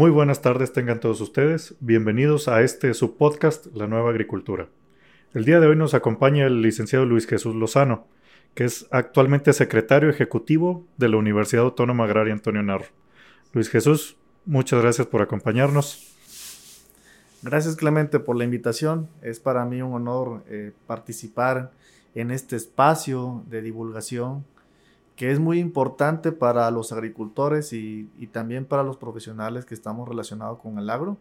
Muy buenas tardes tengan todos ustedes. Bienvenidos a este su podcast, La Nueva Agricultura. El día de hoy nos acompaña el licenciado Luis Jesús Lozano, que es actualmente secretario ejecutivo de la Universidad Autónoma Agraria Antonio Narro. Luis Jesús, muchas gracias por acompañarnos. Gracias Clemente por la invitación. Es para mí un honor eh, participar en este espacio de divulgación que es muy importante para los agricultores y, también para los profesionales que estamos relacionados con el agro.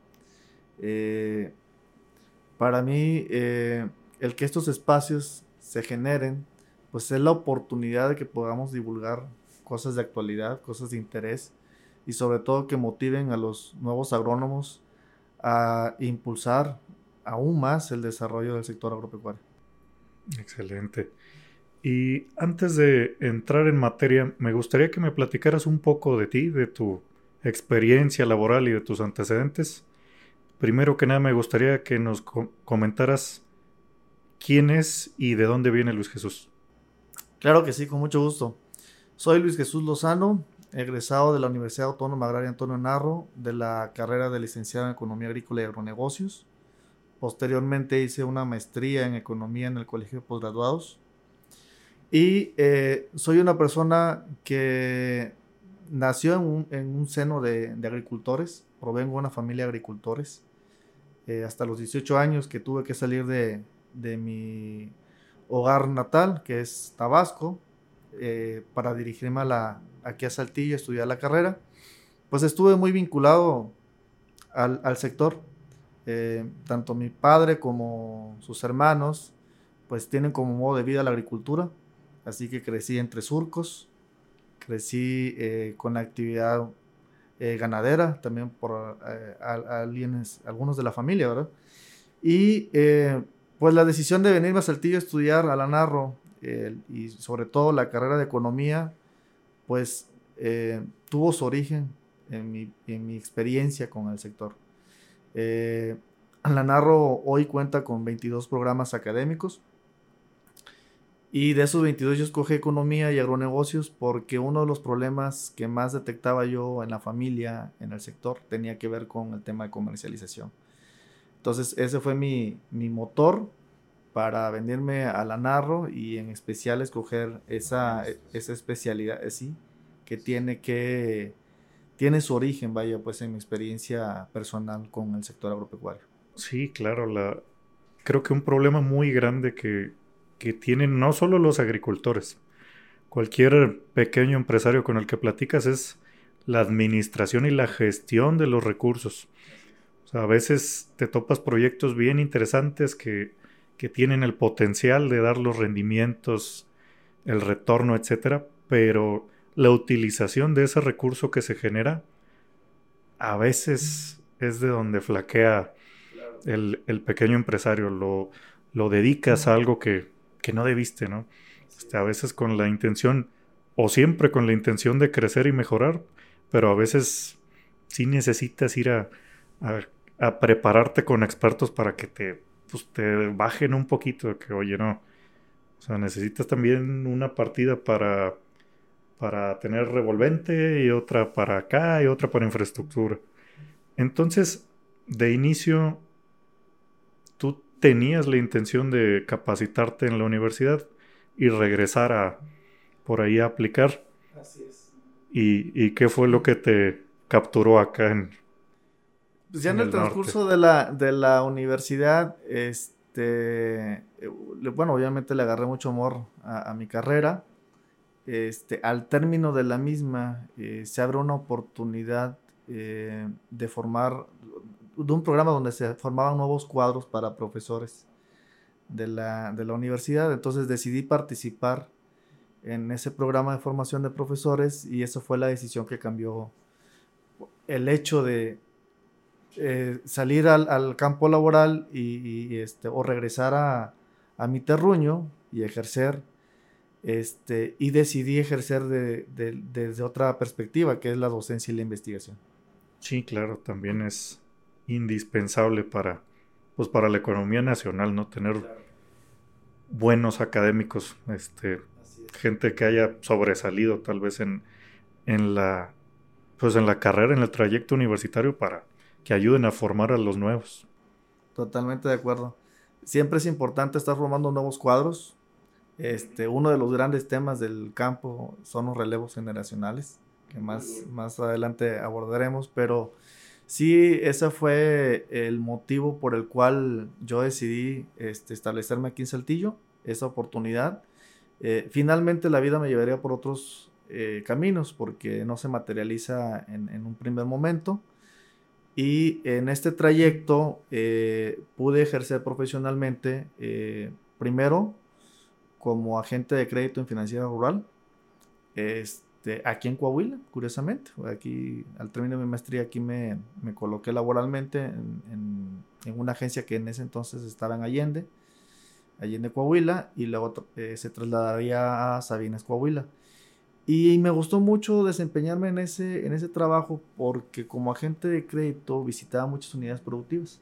Eh, para mí, eh, el que estos espacios se generen, pues es la oportunidad de que podamos divulgar cosas de actualidad, cosas de interés y sobre todo que motiven a los nuevos agrónomos a impulsar aún más el desarrollo del sector agropecuario. Excelente. Y antes de entrar en materia, me gustaría que me platicaras un poco de ti, de tu experiencia laboral y de tus antecedentes. Primero que nada, me gustaría que nos comentaras quién es y de dónde viene Luis Jesús. Claro que sí, con mucho gusto. Soy Luis Jesús Lozano, egresado de la Universidad Autónoma Agraria Antonio Narro, de la carrera de licenciado en Economía Agrícola y Agronegocios. Posteriormente hice una maestría en Economía en el Colegio de Postgraduados y eh, soy una persona que nació en un, seno de, agricultores, provengo de una familia de agricultores. Eh, hasta los 18 años que tuve que salir de, mi hogar natal, que es Tabasco, eh, para dirigirme a la, aquí a Saltillo a estudiar la carrera, pues estuve muy vinculado al, al sector. tanto mi padre como sus hermanos, pues tienen como modo de vida la agricultura Así que crecí entre surcos, crecí eh, con actividad eh, ganadera, también por eh, algunos de la familia, ¿verdad? Y pues la decisión de venirme a Saltillo a estudiar a la Narro y sobre todo la carrera de economía, pues tuvo su origen en mi, en mi, experiencia con el sector. la Narro hoy cuenta con 22 programas académicos, y de esos 22 yo escogí economía y agronegocios porque uno de los problemas que más detectaba yo en la familia, en el sector, tenía que ver con el tema de comercialización. Entonces ese fue mi, mi motor para venirme a la Narro y en especial escoger esa, esa especialidad, eh, sí, que tiene que tiene su origen, vaya, pues en mi experiencia personal con el sector agropecuario. Sí, claro, la creo que un problema muy grande que que tienen no solo los agricultores, cualquier pequeño empresario con el que platicas es la administración y la gestión de los recursos. O sea, a veces te topas proyectos bien interesantes que, que tienen el potencial de dar los rendimientos, el retorno, etcétera, pero la utilización de ese recurso que se genera a veces es de donde flaquea el, el pequeño empresario. Lo, lo dedicas a algo que, que no debiste, ¿no? Este, a veces con la intención, o siempre con la intención de crecer y mejorar, pero a veces sí necesitas ir a, prepararte con expertos para que te, pues, te bajen un poquito, que oye, no. O sea, necesitas también una partida para, para tener revolvente y otra para acá y otra para infraestructura. Entonces, de inicio, tenías la intención de capacitarte en la universidad y regresar a por ahí a aplicar. Así es. ¿Y, qué fue lo que te capturó acá en... Pues ya en, el, transcurso de la, de la universidad, este, bueno, obviamente le agarré mucho amor a, mi carrera. Este, al término de la misma, eh, se abre una oportunidad eh, de formar de un programa donde se formaban nuevos cuadros para profesores de la, de la universidad. Entonces decidí participar en ese programa de formación de profesores y esa fue la decisión que cambió el hecho de eh, salir al, campo laboral y, este, o regresar a, a, mi terruño y ejercer. Este, y decidí ejercer de, desde otra perspectiva, que es la docencia y la investigación. Sí, claro, también es, indispensable para, pues para la economía nacional, ¿no? Tener buenos académicos, este, gente que haya sobresalido tal vez en, en la pues en la carrera, en el trayecto universitario para que ayuden a formar a los nuevos. Totalmente de acuerdo. Siempre es importante estar formando nuevos cuadros. Este, uno de los grandes temas del campo son los relevos generacionales, que más, más adelante abordaremos, pero sí, ese fue el motivo por el cual yo decidí este, establecerme aquí en Saltillo, esa oportunidad. Eh, finalmente la vida me llevaría por otros eh, caminos, porque no se materializa en, un primer momento y en este trayecto eh, pude ejercer profesionalmente, primero como agente de crédito en financiera rural, este, aquí en Coahuila, curiosamente. Aquí, al término de mi maestría, aquí me, me coloqué laboralmente en, en, una agencia que en ese entonces estaba en Allende, Allende, Coahuila, y luego eh, se trasladaría a Sabinas, Coahuila. Y me gustó mucho desempeñarme en ese, en ese trabajo porque como agente de crédito visitaba muchas unidades productivas.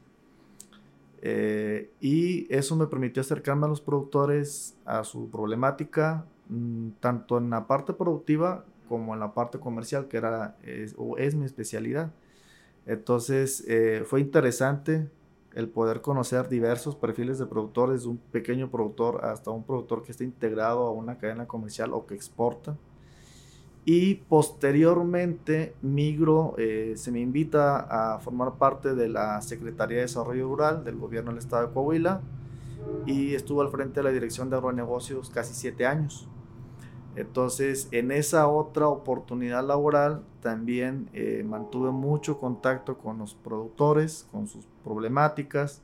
Eh, y eso me permitió acercarme a los productores, a su problemática, tanto en la parte productiva como en la parte comercial, que era, es, o es mi especialidad. Entonces eh, fue interesante el poder conocer diversos perfiles de productores, de un pequeño productor hasta un productor que está integrado a una cadena comercial o que exporta y posteriormente migro, eh, se me invita a formar parte de la Secretaría de Desarrollo Rural del gobierno del estado de Coahuila y estuve al frente de la dirección de agronegocios casi siete años. Entonces, en esa otra oportunidad laboral también eh, mantuve mucho contacto con los productores, con sus problemáticas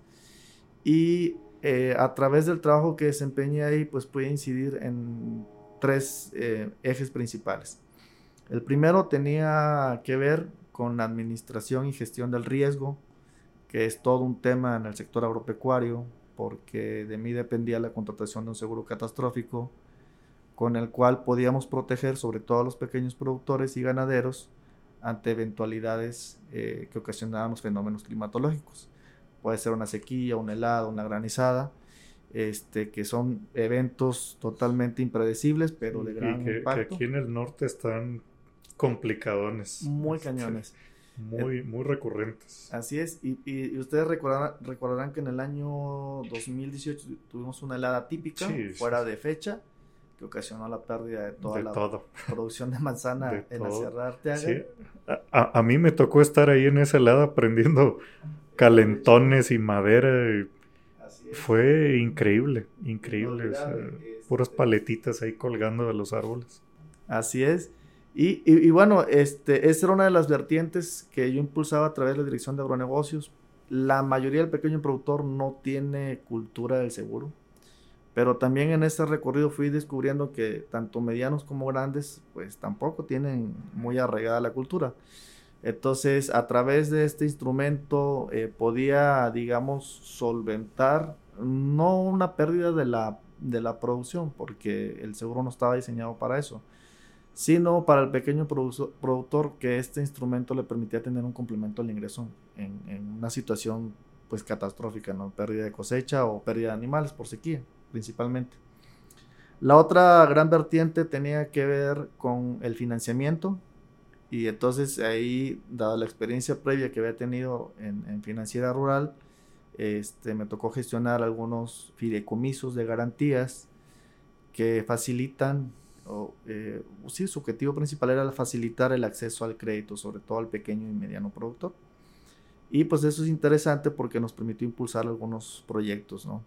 y eh, a través del trabajo que desempeñé ahí, pues pude incidir en tres ejes principales. El primero tenía que ver con la administración y gestión del riesgo, que es todo un tema en el sector agropecuario, porque de mí dependía la contratación de un seguro catastrófico, con el cual podíamos proteger sobre todo a los pequeños productores y ganaderos ante eventualidades eh, que ocasionaban los fenómenos climatológicos. Puede ser una sequía, un helado, una granizada, este, que son eventos totalmente impredecibles, pero de gran que, impacto. Que aquí en el norte están complicadones. Muy cañones. Muy, muy recurrentes. Así es, y, y, ustedes recordarán, recordarán, que en el año 2018 tuvimos una helada típica, fuera de fecha, que ocasionó la pérdida de toda la producción de manzana en la Sierra Arteaga. A, a, mí me tocó estar ahí en esa helada prendiendo calentones y madera. Fue increíble, increíble. puras este, paletitas ahí colgando de los árboles. Así es. Y, bueno, este, esa era una de las vertientes que yo impulsaba a través de la dirección de agronegocios. La mayoría del pequeño productor no tiene cultura del seguro, pero también en este recorrido fui descubriendo que tanto medianos como grandes, pues tampoco tienen muy arraigada la cultura. Entonces, a través de este instrumento eh, podía, digamos, solventar no una pérdida de la, de la producción, porque el seguro no estaba diseñado para eso, sino para el pequeño productor que este instrumento le permitía tener un complemento al ingreso en, una situación pues catastrófica, ¿no? Pérdida de cosecha o pérdida de animales por sequía, principalmente. La otra gran vertiente tenía que ver con el financiamiento y entonces ahí, dada la experiencia previa que había tenido en, en financiera rural, este, me tocó gestionar algunos fideicomisos de garantías que facilitan o, eh, sí, su objetivo principal era facilitar el acceso al crédito, sobre todo al pequeño y mediano productor. Y pues eso es interesante porque nos permitió impulsar algunos proyectos, ¿no?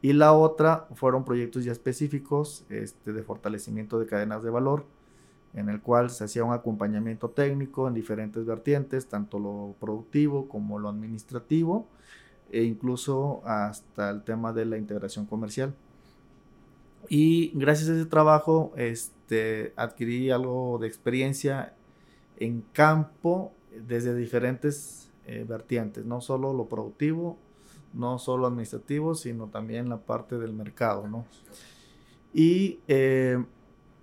Y la otra fueron proyectos ya específicos este, de fortalecimiento de cadenas de valor, en el cual se hacía un acompañamiento técnico en diferentes vertientes, tanto lo productivo como lo administrativo, e incluso hasta el tema de la integración comercial. Y gracias a ese trabajo este, adquirí algo de experiencia en campo desde diferentes eh, vertientes, no solo lo productivo, no solo administrativo, sino también la parte del mercado. ¿no? Y eh,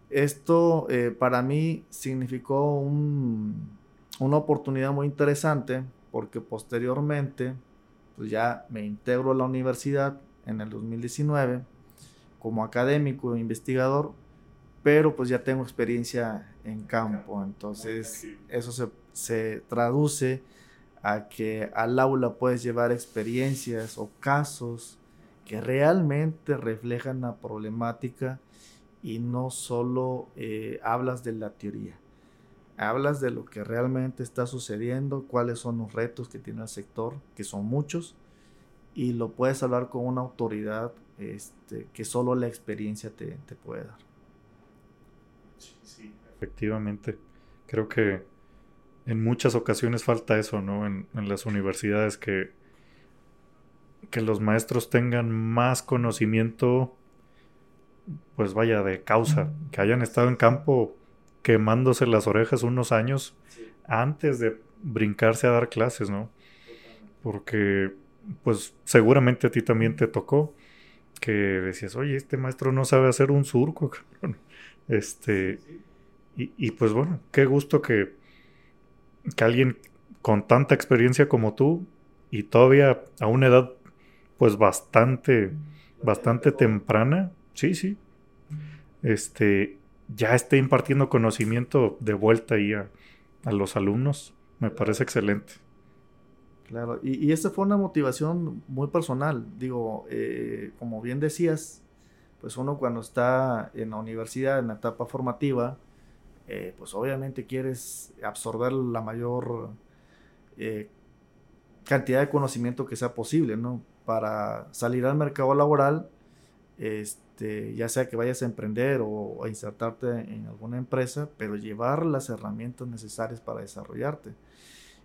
esto eh, para mí significó un, una oportunidad muy interesante porque posteriormente pues ya me integro a la universidad en el 2019 como académico e investigador, pero pues ya tengo experiencia en campo, entonces eso se, se traduce a que al aula puedes llevar experiencias o casos que realmente reflejan la problemática y no solo eh, hablas de la teoría. Hablas de lo que realmente está sucediendo, cuáles son los retos que tiene el sector, que son muchos, y lo puedes hablar con una autoridad este, que solo la experiencia te, te puede dar. Sí, sí, efectivamente. Creo que en muchas ocasiones falta eso, ¿no? En, en, las universidades que, que los maestros tengan más conocimiento, pues vaya, de causa, que hayan estado en campo quemándose las orejas unos años antes de brincarse a dar clases, ¿no? Porque, pues seguramente a ti también te tocó que decías, oye, este maestro no sabe hacer un surco, Este, y, y, pues bueno, qué gusto que, que alguien con tanta experiencia como tú y todavía a una edad pues bastante, bastante temprana, sí, sí, este, ya esté impartiendo conocimiento de vuelta ahí a, los alumnos. Me parece excelente. Claro, y, y esta fue una motivación muy personal. Digo, eh, como bien decías, pues uno cuando está en la universidad, en la etapa formativa, eh, pues obviamente quieres absorber la mayor eh, cantidad de conocimiento que sea posible, ¿no? Para salir al mercado laboral, este, ya sea que vayas a emprender o a insertarte en alguna empresa, pero llevar las herramientas necesarias para desarrollarte.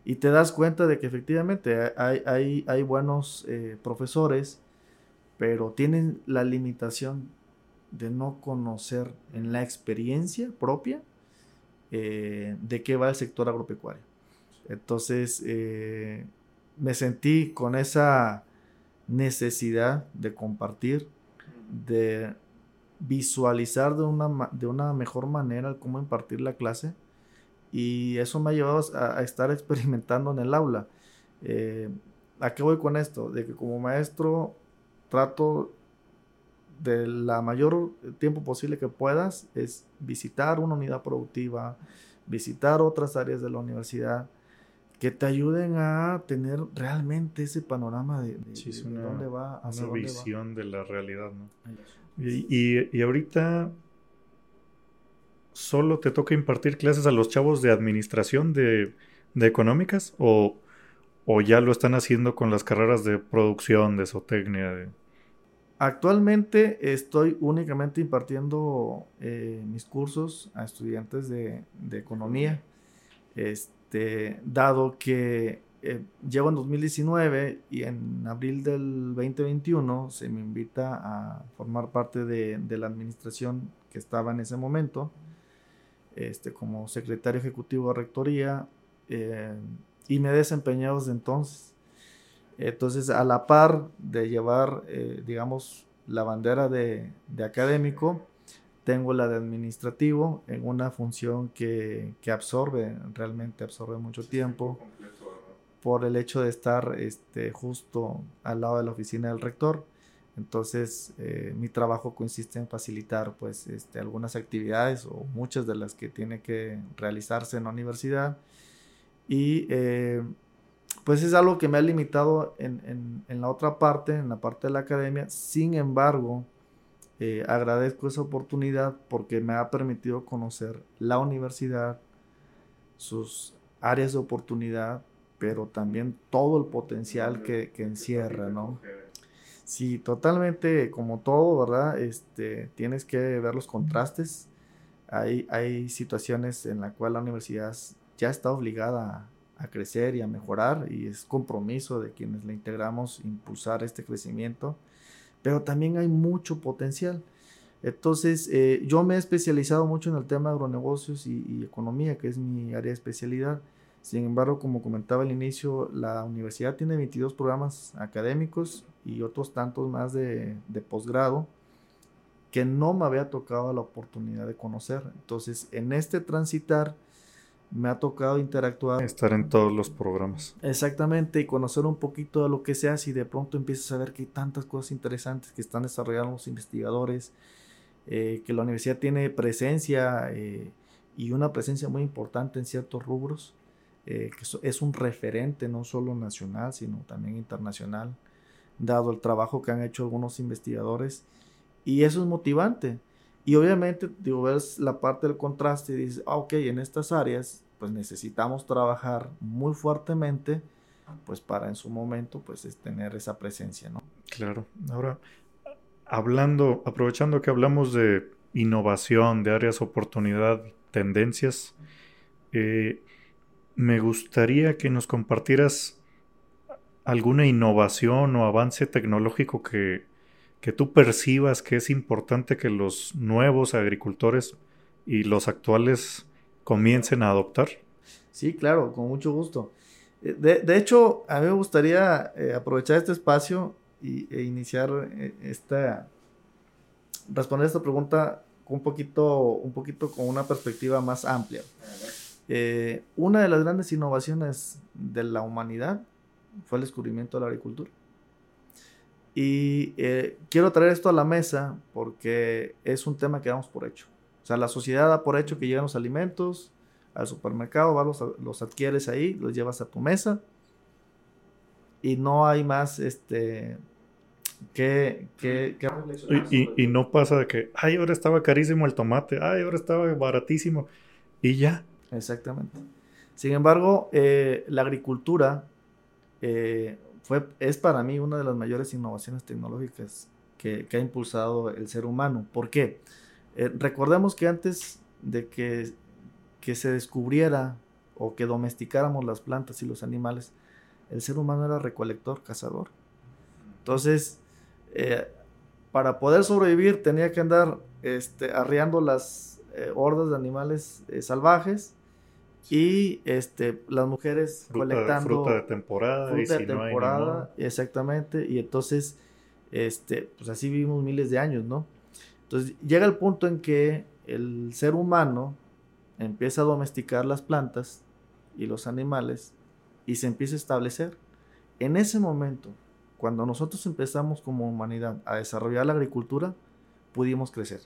Y te das cuenta de que efectivamente hay, hay, hay buenos eh, profesores, pero tienen la limitación de no conocer en la experiencia propia eh, de qué va el sector agropecuario. Entonces, eh, me sentí con esa necesidad de compartir de visualizar de una, de una mejor manera cómo impartir la clase y eso me ha llevado a, estar experimentando en el aula. Eh, ¿A qué voy con esto? De que como maestro trato de la mayor tiempo posible que puedas es visitar una unidad productiva, visitar otras áreas de la universidad que te ayuden a tener realmente ese panorama de, dónde va, hacia una visión de la realidad, ¿no? Y, y, ahorita solo te toca impartir clases a los chavos de administración de, de económicas o, o, ya lo están haciendo con las carreras de producción, de zootecnia. Actualmente estoy únicamente impartiendo eh, mis cursos a estudiantes de, economía. Este, dado que eh, llevo en 2019 y en abril del 2021 se me invita a formar parte de, la administración que estaba en ese momento, este, como secretario ejecutivo de rectoría, eh, y me he desempeñado desde entonces. Entonces, a la par de llevar, eh, digamos, la bandera de, de académico, tengo la de administrativo en una función que, que absorbe, realmente absorbe mucho tiempo por el hecho de estar este, justo al lado de la oficina del rector. Entonces, eh, mi trabajo consiste en facilitar pues, este, algunas actividades o muchas de las que tiene que realizarse en la universidad. Y eh, pues es algo que me ha limitado en, en, la otra parte, en la parte de la academia. Sin embargo, eh, agradezco esa oportunidad porque me ha permitido conocer la universidad, sus áreas de oportunidad, pero también todo el potencial que, que encierra, ¿no? Sí, totalmente, como todo, ¿verdad? Este, tienes que ver los contrastes. Hay, hay situaciones en las cuales la universidad ya está obligada a, crecer y a mejorar y es compromiso de quienes la integramos impulsar este crecimiento pero también hay mucho potencial. Entonces, eh, yo me he especializado mucho en el tema de agronegocios y, economía, que es mi área de especialidad. Sin embargo, como comentaba al inicio, la universidad tiene 22 programas académicos y otros tantos más de, de posgrado que no me había tocado la oportunidad de conocer. Entonces, en este transitar, me ha tocado interactuar. Estar en todos los programas. Exactamente, y conocer un poquito de lo que se hace y de pronto empiezas a ver que hay tantas cosas interesantes que están desarrollando los investigadores, eh, que la universidad tiene presencia eh, y una presencia muy importante en ciertos rubros. eh, que es un referente no solo nacional, sino también internacional, dado el trabajo que han hecho algunos investigadores. Y eso es motivante. Y obviamente, digo, ves la parte del contraste y dices, ah, ok, en estas áreas, pues necesitamos trabajar muy fuertemente, pues para en su momento, pues es tener esa presencia, ¿no? Claro. Ahora, hablando, aprovechando que hablamos de innovación, de áreas oportunidad, tendencias, eh, me gustaría que nos compartieras alguna innovación o avance tecnológico que, que tú percibas que es importante que los nuevos agricultores y los actuales comiencen a adoptar? Sí, claro, con mucho gusto. Eh, de, hecho, a mí me gustaría eh, aprovechar este espacio y, e iniciar eh, esta, responder esta pregunta un poquito, un poquito con una perspectiva más amplia. una de las grandes innovaciones de la humanidad fue el descubrimiento de la agricultura. Y eh, quiero traer esto a la mesa porque es un tema que damos por hecho. O sea, la sociedad da por hecho que llegan los alimentos al supermercado, vas, los, los adquieres ahí, los llevas a tu mesa y no hay más este que, que, y, y, no pasa de que, ay, ahora estaba carísimo el tomate, ay, ahora estaba baratísimo y ya. Exactamente. Sin embargo, eh, la agricultura eh, es para mí una de las mayores innovaciones tecnológicas que, ha impulsado el ser humano. ¿Por qué? Eh, recordemos que antes de que, se descubriera o que domesticáramos las plantas y los animales, el ser humano era recolector, cazador. Entonces, eh, para poder sobrevivir tenía que andar este, arriando las eh, hordas de animales salvajes y este, las mujeres colectando fruta de temporada. Fruta de temporada, exactamente. Y entonces, este, pues así vivimos miles de años, ¿no? Entonces llega el punto en que el ser humano empieza a domesticar las plantas y los animales y se empieza a establecer. En ese momento, cuando nosotros empezamos como humanidad a desarrollar la agricultura, pudimos crecer.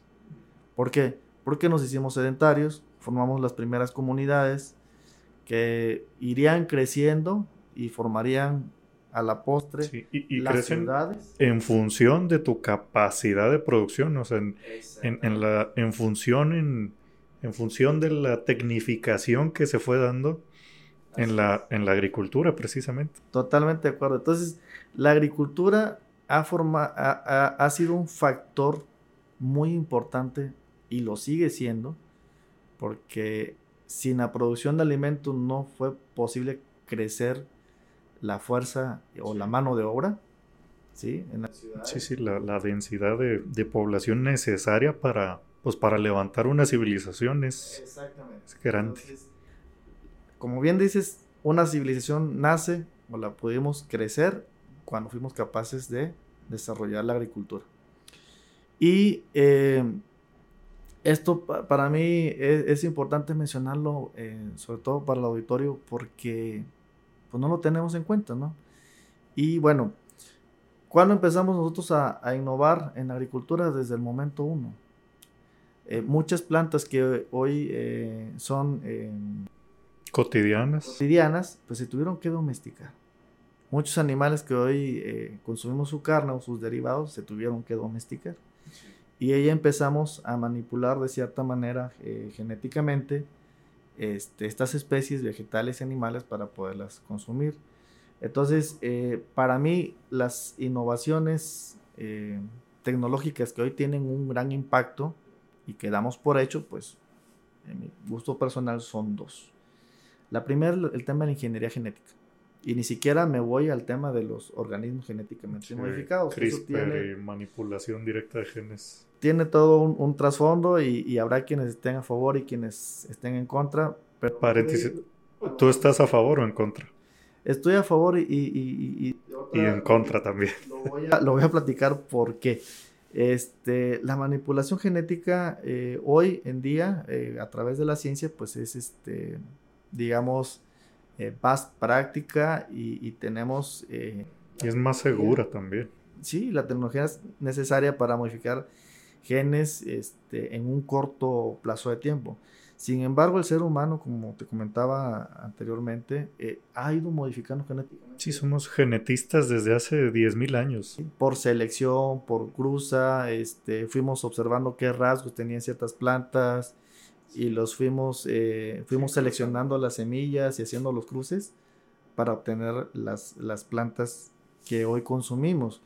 ¿Por qué? Porque nos hicimos sedentarios, formamos las primeras comunidades que irían creciendo y formarían a la postre y, las ciudades. En función de tu capacidad de producción, o sea, en, la, en función, en, función de la tecnificación que se fue dando en la, en la agricultura, precisamente. Totalmente de acuerdo. Entonces, la agricultura ha, forma, ha, ha sido un factor muy importante y lo sigue siendo porque sin la producción de alimentos no fue posible crecer la fuerza o la mano de obra, ¿sí? En Sí, sí, la, densidad de, población necesaria para, pues, para levantar una civilización es, grande. como bien dices, una civilización nace o la pudimos crecer cuando fuimos capaces de desarrollar la agricultura. Y eh, esto para mí es, importante mencionarlo, eh, sobre todo para el auditorio, porque pues no lo tenemos en cuenta, ¿no? Y bueno, ¿cuándo empezamos nosotros a, innovar en agricultura? Desde el momento uno. Eh, muchas plantas que hoy eh, son cotidianas. cotidianas, pues se tuvieron que domesticar. Muchos animales que hoy consumimos su carne o sus derivados se tuvieron que domesticar y ahí empezamos a manipular de cierta manera eh, genéticamente este, estas especies vegetales y animales para poderlas consumir. Entonces, eh, para mí, las innovaciones eh, tecnológicas que hoy tienen un gran impacto y que damos por hecho, pues, en mi gusto personal son dos. La primera, el tema de la ingeniería genética. Y ni siquiera me voy al tema de los organismos genéticamente modificados. CRISPR y manipulación directa de genes. Tiene todo un, trasfondo y, habrá quienes estén a favor y quienes estén en contra. Pero Paréntesis, ¿tú estás a favor o en contra? Estoy a favor y... Y, y, en contra también. Lo voy, a, lo voy a platicar porque este, la manipulación genética eh, hoy en día, eh, a través de la ciencia, pues es, este, digamos, eh, práctica y, tenemos... Eh, y es más segura también. Sí, la tecnología es necesaria para modificar genes este, en un corto plazo de tiempo. Sin embargo, el ser humano, como te comentaba anteriormente, eh, ha ido modificando genéticamente. Sí, somos genetistas desde hace 10.000 años. Por selección, por cruza, este, fuimos observando qué rasgos tenían ciertas plantas y los fuimos, eh, fuimos seleccionando las semillas y haciendo los cruces para obtener las, las plantas que hoy consumimos.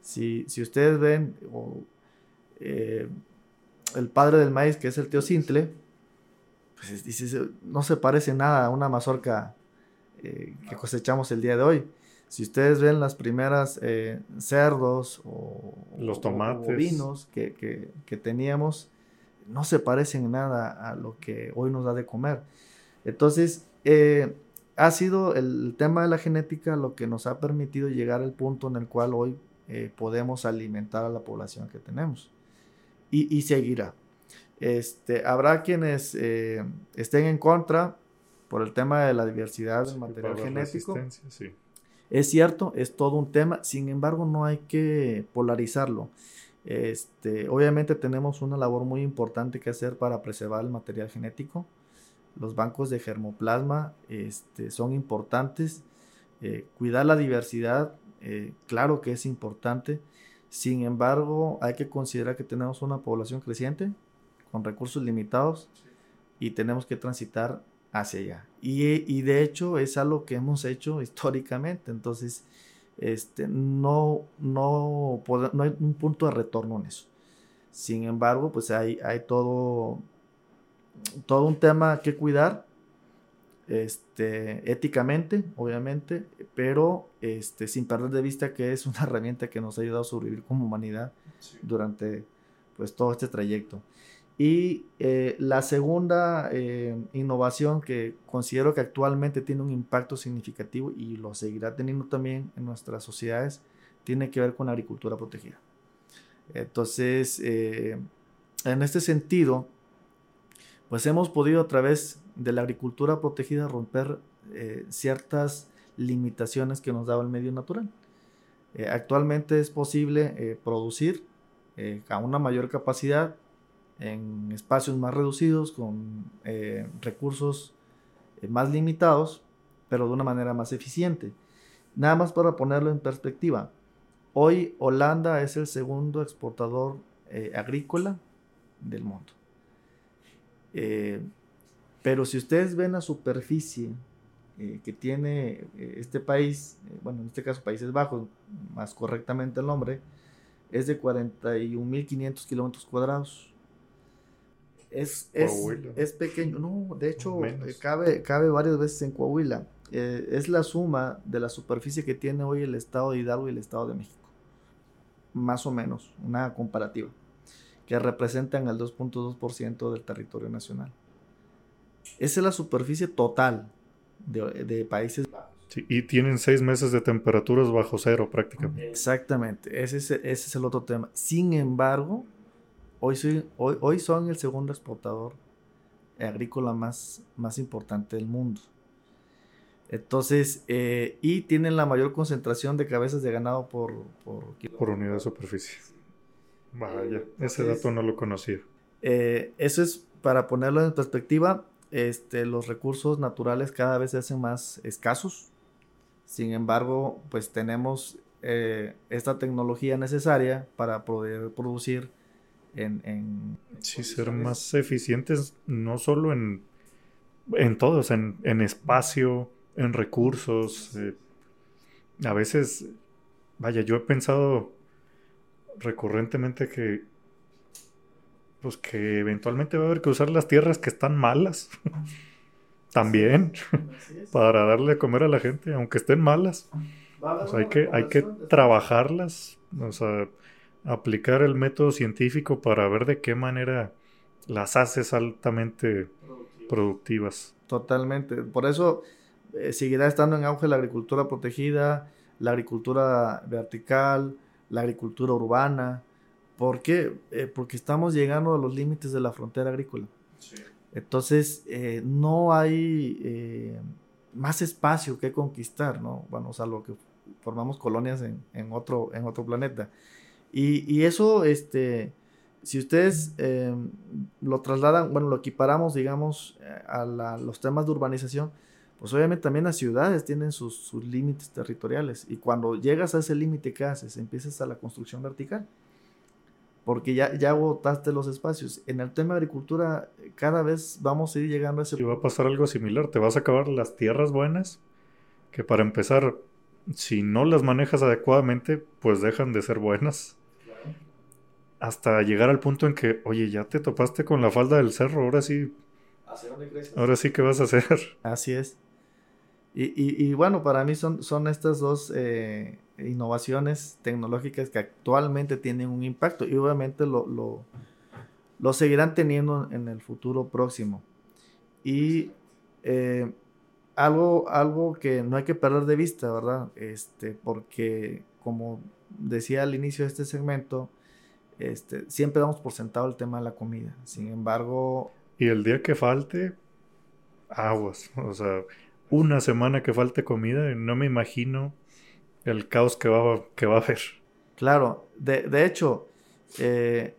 Si, si ustedes ven eh, el padre del maíz, que es el teocintle, pues dice, no se parece nada a una mazorca eh, que cosechamos el día de hoy. Si ustedes ven las primeras eh, cerdos o los tomates vinos que, que, teníamos, no se parecen nada a lo que hoy nos da de comer. Entonces, ha sido el, tema de la genética lo que nos ha permitido llegar al punto en el cual hoy eh, podemos alimentar a la población que tenemos. Y, seguirá. Este, habrá quienes eh, estén en contra por el tema de la diversidad del material genético. Es cierto, es todo un tema, sin embargo no hay que polarizarlo. Este, obviamente tenemos una labor muy importante que hacer para preservar el material genético los bancos de germoplasma este, son importantes. Eh, cuidar la diversidad, eh, claro que es importante. Sin embargo, hay que considerar que tenemos una población creciente con recursos limitados y tenemos que transitar hacia allá. Y, de hecho es algo que hemos hecho históricamente. Entonces, este, no, no, no hay un punto de retorno en eso. Sin embargo, pues hay, hay todo todo un tema que cuidar, este, éticamente, obviamente, pero este, sin perder de vista que es una herramienta que nos ha ayudado a sobrevivir como humanidad durante pues, todo este trayecto. Y eh, la segunda eh, innovación que considero que actualmente tiene un impacto significativo y lo seguirá teniendo también en nuestras sociedades, tiene que ver con la agricultura protegida. Entonces, eh, en este sentido, pues hemos podido a través de la agricultura protegida romper ciertas limitaciones que nos daba el medio natural. Actualmente es posible producir a una mayor capacidad en espacios más reducidos, con recursos más limitados, pero de una manera más eficiente. Nada más para ponerlo en perspectiva, hoy Holanda es el segundo exportador agrícola del mundo. Eh, pero si ustedes ven la superficie eh, que tiene eh, este país, bueno, en este caso Países Bajos, más correctamente el nombre, es de 41.500 kilómetros cuadrados. Es, es, pequeño, no, de hecho, cabe, cabe varias veces en Coahuila. es la suma de la superficie que tiene hoy el estado de Hidalgo y el estado de México. Más o menos, una comparativa que representan el 2.2% del territorio nacional. Esa es la superficie total de, Países Bajos. y tienen seis meses de temperaturas bajo cero prácticamente. Exactamente, ese es, ese es el otro tema. Sin embargo, hoy, soy, hoy, hoy son el segundo exportador agrícola más, más importante del mundo. Entonces, eh, y tienen la mayor concentración de cabezas de ganado por, por, por unidad de superficie. Vaya, ese dato no lo conocía. Eh, eso es para ponerlo en perspectiva. Este, los recursos naturales cada vez se hacen más escasos. Sin embargo, pues tenemos eh, esta tecnología necesaria para poder producir en... en sí, ser más eficientes no solo en, en todos, en, en espacio, en recursos. Eh, a veces, vaya, yo he pensado recurrentemente que pues que eventualmente va a haber que usar las tierras que están malas también para darle a comer a la gente, aunque estén malas. hay que, hay que trabajarlas, o sea, aplicar el método científico para ver de qué manera las haces altamente productivas. Totalmente. Por eso eh, seguirá estando en auge la agricultura protegida, la agricultura vertical, la agricultura urbana. ¿Por qué? Eh, porque estamos llegando a los límites de la frontera agrícola. Entonces, eh, no hay eh, más espacio que conquistar, ¿no? Bueno, salvo que formamos colonias en, otro, en otro planeta. Y, eso este, si ustedes eh, lo trasladan, bueno, lo equiparamos, digamos, eh, a los temas de urbanización, pues obviamente también las ciudades tienen sus, límites territoriales. Y cuando llegas a ese límite, ¿qué haces? Empiezas a la construcción vertical. Porque ya, ya agotaste los espacios. En el tema de agricultura, cada vez vamos a ir llegando a ese... Y va a pasar algo similar. Te vas a acabar las tierras buenas, que para empezar, si no las manejas adecuadamente, pues dejan de ser buenas. Hasta llegar al punto en que, oye, ya te topaste con la falda del cerro, ahora sí. Ahora sí que vas a hacer. Así es. Y, bueno, para mí son, son estas dos eh, innovaciones tecnológicas que actualmente tienen un impacto y obviamente lo, lo, seguirán teniendo en el futuro próximo. Y eh, algo, algo que no hay que perder de vista, ¿verdad? Este, porque como decía al inicio de este segmento, este, siempre damos por sentado el tema de la comida. Sin embargo... Y el día que falte, aguas. O sea, una semana que falte comida, no me imagino el caos que va, que va a haber. Claro, de, hecho, eh,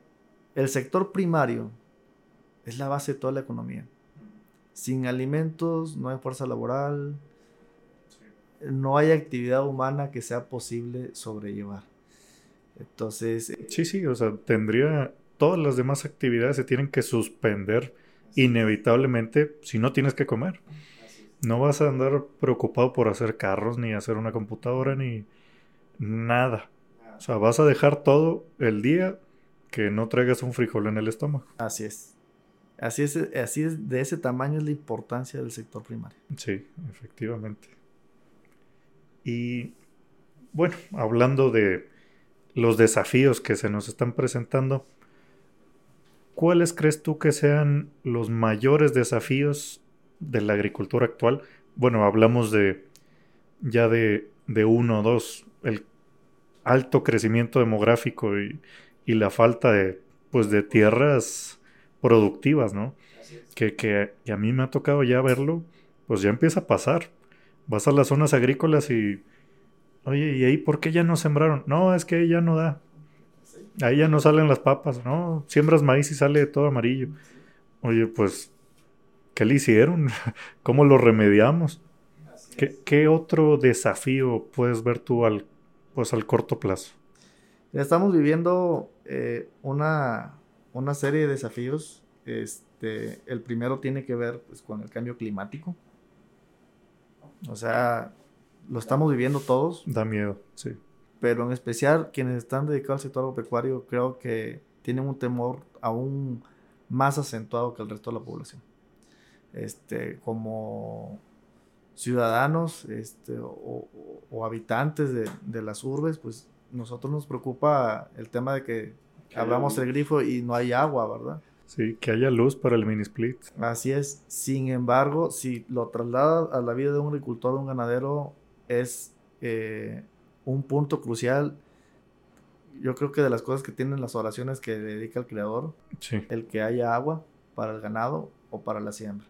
el sector primario es la base de toda la economía. Sin alimentos no hay fuerza laboral, no hay actividad humana que sea posible sobrellevar. Entonces... Eh, sí, sí, o sea, tendría... Todas las demás actividades se tienen que suspender inevitablemente si no tienes que comer. No vas a andar preocupado por hacer carros, ni hacer una computadora, ni nada. O sea, vas a dejar todo el día que no traigas un frijol en el estómago. Así es. Así es, así es, de ese tamaño es la importancia del sector primario. Sí, efectivamente. Y bueno, hablando de los desafíos que se nos están presentando, ¿cuáles crees tú que sean los mayores desafíos de la agricultura actual, bueno, hablamos de ya de, de uno o dos, el alto crecimiento demográfico y, la falta de, pues, de tierras productivas, ¿no? Que, que, a mí me ha tocado ya verlo, pues ya empieza a pasar. Vas a las zonas agrícolas y, oye, ¿y ahí por qué ya no sembraron? No, es que ahí ya no da. Ahí ya no salen las papas, ¿no? Siembras maíz y sale todo amarillo. Oye, pues ¿Qué le hicieron? ¿Cómo lo remediamos? ¿Qué, otro desafío puedes ver tú al, pues, al corto plazo? Estamos viviendo eh, una, una, serie de desafíos. Este, el primero tiene que ver pues, con el cambio climático. O sea, lo estamos viviendo todos. Da miedo, sí. Pero en especial quienes están dedicados al sector agropecuario creo que tienen un temor aún más acentuado que el resto de la población este, como ciudadanos este, o, habitantes de, las urbes, pues nosotros nos preocupa el tema de que hablamos el grifo y no hay agua, ¿verdad? Sí, que haya luz para el mini split. Así es. Sin embargo, si lo traslada a la vida de un agricultor, de un ganadero, es eh, un punto crucial. Yo creo que de las cosas que tienen las oraciones que dedica el creador, el que haya agua para el ganado o para la siembra.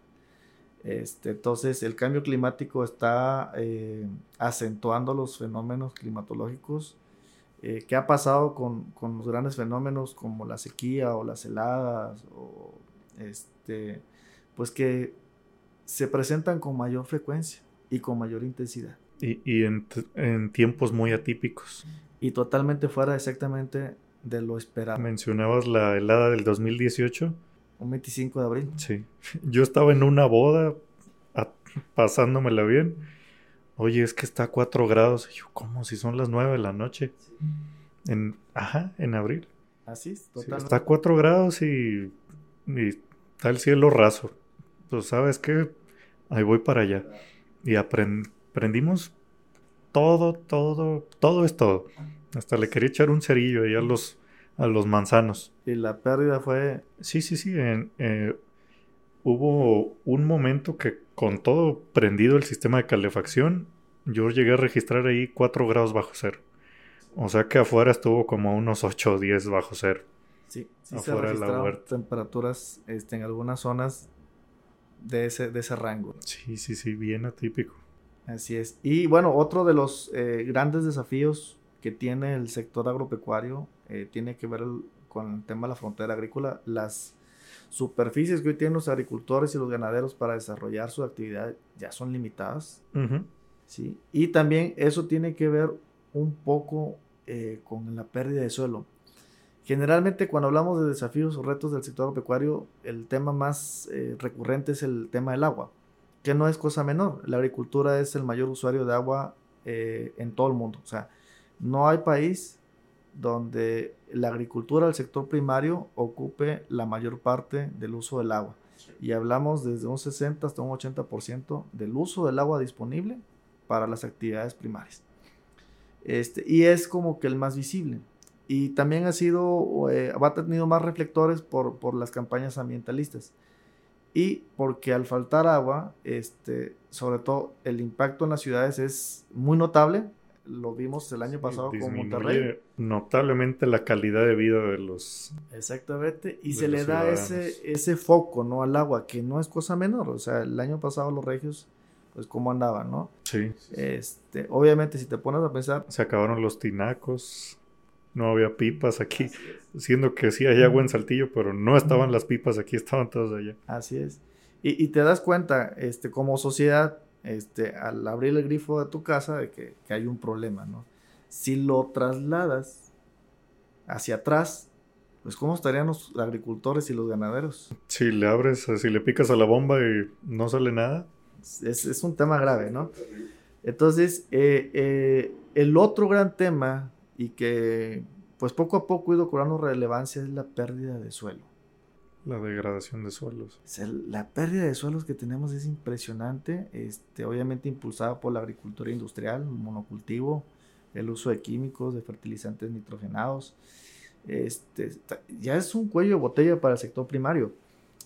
Este, entonces, el cambio climático está eh, acentuando los fenómenos climatológicos. Eh, ¿Qué ha pasado con, con, los grandes fenómenos como la sequía o las heladas? O, este, pues que se presentan con mayor frecuencia y con mayor intensidad. Y, y en, en, tiempos muy atípicos. Y totalmente fuera exactamente de lo esperado. Mencionabas la helada del 2018 un 25 de abril. Sí. Yo estaba en una boda, pasándomela bien. Oye, es que está a 4 grados. Y yo, ¿cómo? Si son las 9 de la noche. En, ajá, en abril. Así es, totalmente. está a 4 grados y, y, está el cielo raso. Pues, ¿sabes qué? Ahí voy para allá. Y aprendimos todo, todo, todo es todo. Hasta le quería echar un cerillo ahí a los a los manzanos. Y la pérdida fue... Sí, sí, sí. Eh, hubo un momento que con todo prendido el sistema de calefacción, yo llegué a registrar ahí 4 grados bajo cero. O sea que afuera estuvo como unos 8 o 10 bajo cero. Sí, sí afuera se de la huerta. temperaturas este, en algunas zonas de ese, de ese rango. Sí, sí, sí, bien atípico. Así es. Y bueno, otro de los eh, grandes desafíos que tiene el sector agropecuario eh, tiene que ver con el tema de la frontera agrícola, las superficies que hoy tienen los agricultores y los ganaderos para desarrollar su actividad ya son limitadas. ¿sí? Y también eso tiene que ver un poco eh, con la pérdida de suelo. Generalmente cuando hablamos de desafíos o retos del sector pecuario, el tema más eh, recurrente es el tema del agua, que no es cosa menor. La agricultura es el mayor usuario de agua eh, en todo el mundo. O sea, no hay país donde la agricultura, el sector primario, ocupe la mayor parte del uso del agua. Y hablamos desde un 60 hasta un 80% del uso del agua disponible para las actividades primarias. Este, y es como que el más visible. Y también ha sido, eh, ha tenido más reflectores por, por, las campañas ambientalistas. Y porque al faltar agua, este, sobre todo el impacto en las ciudades es muy notable, lo vimos el año pasado con Monterrey. Notablemente la calidad de vida de los. Exactamente. Y se le da ese, ese foco, ¿no? Al agua, que no es cosa menor. O sea, el año pasado los regios, pues cómo andaban, ¿no? Sí. Este, obviamente, si te pones a pensar. Se acabaron los tinacos. No había pipas aquí. Siendo que sí hay agua en Saltillo, pero no estaban las pipas aquí, estaban todas allá. Así es. Y, y te das cuenta, este, como sociedad, este, al abrir el grifo de tu casa de que, hay un problema, ¿no? Si lo trasladas hacia atrás, pues ¿cómo estarían los agricultores y los ganaderos? Si le abres, si le picas a la bomba y no sale nada. Es, un tema grave, ¿no? Entonces, eh, eh, el otro gran tema y que pues poco a poco ha ido cobrando relevancia es la pérdida de suelo. La degradación de suelos. La pérdida de suelos que tenemos es impresionante, este, obviamente impulsada por la agricultura industrial, monocultivo, el uso de químicos, de fertilizantes nitrogenados. Este, ya es un cuello de botella para el sector primario.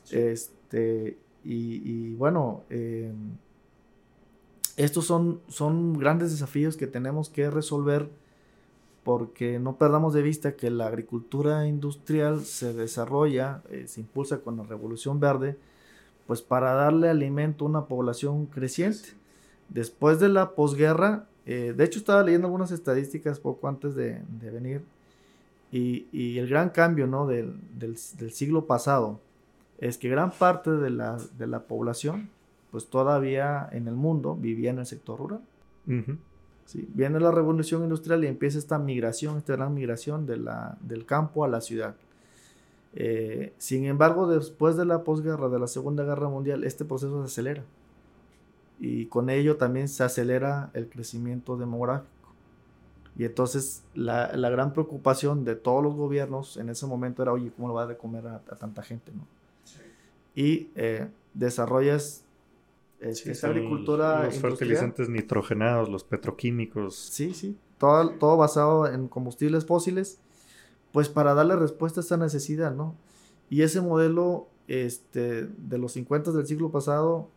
Este, y, bueno, em, estos son, son grandes desafíos que tenemos que resolver porque no perdamos de vista que la agricultura industrial se desarrolla, eh, se impulsa con la revolución verde, pues para darle alimento a una población creciente. Después de la posguerra, eh, de hecho estaba leyendo algunas estadísticas poco antes de, venir, y, el gran cambio ¿no? del, siglo pasado es que gran parte de la, de la, población, pues todavía en el mundo vivía en el sector rural. Viene la revolución industrial y empieza esta migración, esta gran migración de la, del campo a la ciudad. Eh, sin embargo, después de la posguerra, de la Segunda Guerra Mundial, este proceso se acelera. Y con ello también se acelera el crecimiento demográfico. Y entonces la, la gran preocupación de todos los gobiernos en ese momento era, oye, ¿cómo lo va a de comer a, tanta gente? ¿no? Y eh, desarrollas esta agricultura. Los fertilizantes nitrogenados, los petroquímicos. Sí, sí. Todo, todo basado en combustibles fósiles, pues para darle respuesta a esa necesidad, ¿no? Y ese modelo este, de los 50 del siglo pasado,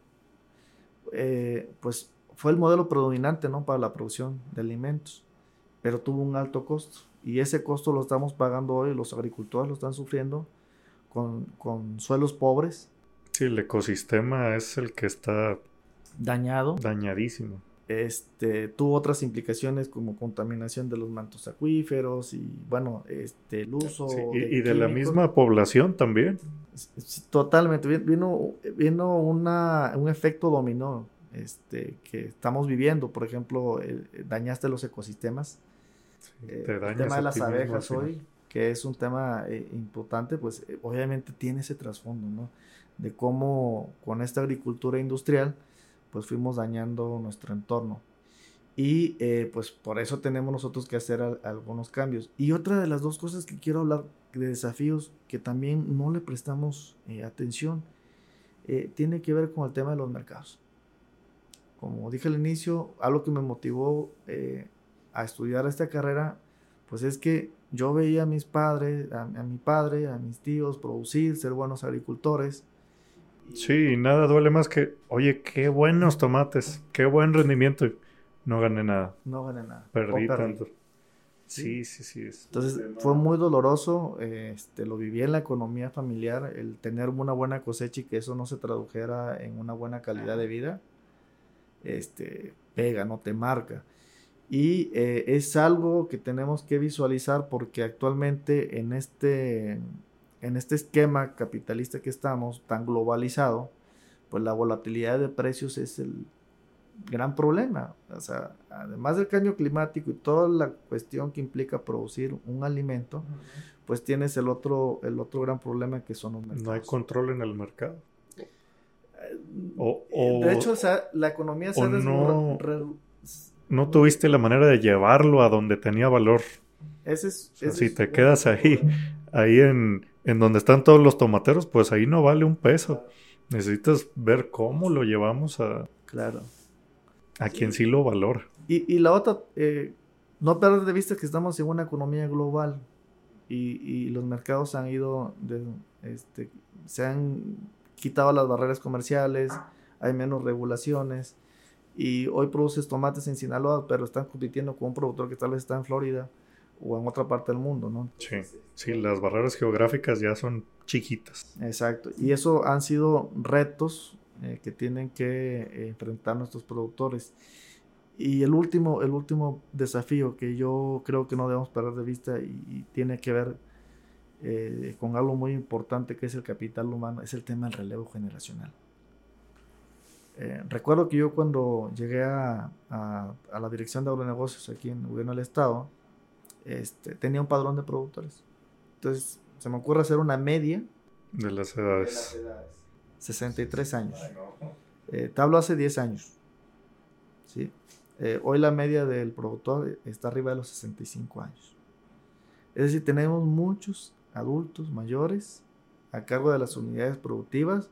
eh, pues fue el modelo predominante, ¿no? Para la producción de alimentos, pero tuvo un alto costo. Y ese costo lo estamos pagando hoy, los agricultores lo están sufriendo con, con suelos pobres, Sí, el ecosistema es el que está dañado. Dañadísimo. Este, tuvo otras implicaciones como contaminación de los mantos acuíferos y bueno, este, el uso. y, de, la misma población también. totalmente. Vino, vino una, un efecto dominó este, que estamos viviendo. Por ejemplo, dañaste los ecosistemas. Eh, el tema de las abejas hoy, que es un tema eh, importante, pues eh, obviamente tiene ese trasfondo, ¿no? De cómo con esta agricultura industrial pues fuimos dañando nuestro entorno. Y eh, pues por eso tenemos nosotros que hacer algunos cambios. Y otra de las dos cosas que quiero hablar de desafíos que también no le prestamos eh, atención eh, tiene que ver con el tema de los mercados. Como dije al inicio, algo que me motivó a estudiar esta carrera, pues es que yo veía a mis padres, a mi padre, a mis tíos producir, ser buenos agricultores, Sí, nada duele más que, oye, qué buenos tomates, qué buen rendimiento. No gané nada. No gané nada. Perdí tanto. Sí, sí, sí. Entonces fue muy doloroso, este, lo viví en la economía familiar, el tener una buena cosecha y que eso no se tradujera en una buena calidad de vida, este, pega, no te marca. Y eh, es algo que tenemos que visualizar porque actualmente en este, en este esquema capitalista que estamos, tan globalizado, pues la volatilidad de precios es el gran problema. O sea, además del cambio climático y toda la cuestión que implica producir un alimento, pues tienes el otro, el otro gran problema que son los mercados. No hay control en el mercado. O, de hecho, o sea, la economía se ha no, no tuviste la manera de llevarlo a donde tenía valor. Ese es, si te quedas ahí, ahí en, en, donde están todos los tomateros, pues ahí no vale un peso. Necesitas ver cómo lo llevamos a, claro. a quien sí lo valora. Y, y la otra, eh, no perder de vista que estamos en una economía global y, y los mercados han ido, de, este, se han quitado las barreras comerciales, hay menos regulaciones y hoy produces tomates en Sinaloa, pero están compitiendo con un productor que tal vez está en Florida o en otra parte del mundo, ¿no? Sí, sí, las barreras geográficas ya son chiquitas. Exacto, y eso han sido retos eh, que tienen que eh, enfrentar nuestros productores. Y el último, el último desafío que yo creo que no debemos perder de vista y, tiene que ver eh, con algo muy importante que es el capital humano, es el tema del relevo generacional. Eh, recuerdo que yo cuando llegué a, la dirección de agronegocios aquí en el gobierno del estado, este, tenía un padrón de productores. Entonces se me ocurre hacer una media. De las edades. 63 años. Eh, te hablo hace 10 años. ¿sí? Eh, hoy la media del productor está arriba de los 65 años. Es decir, tenemos muchos adultos mayores a cargo de las unidades productivas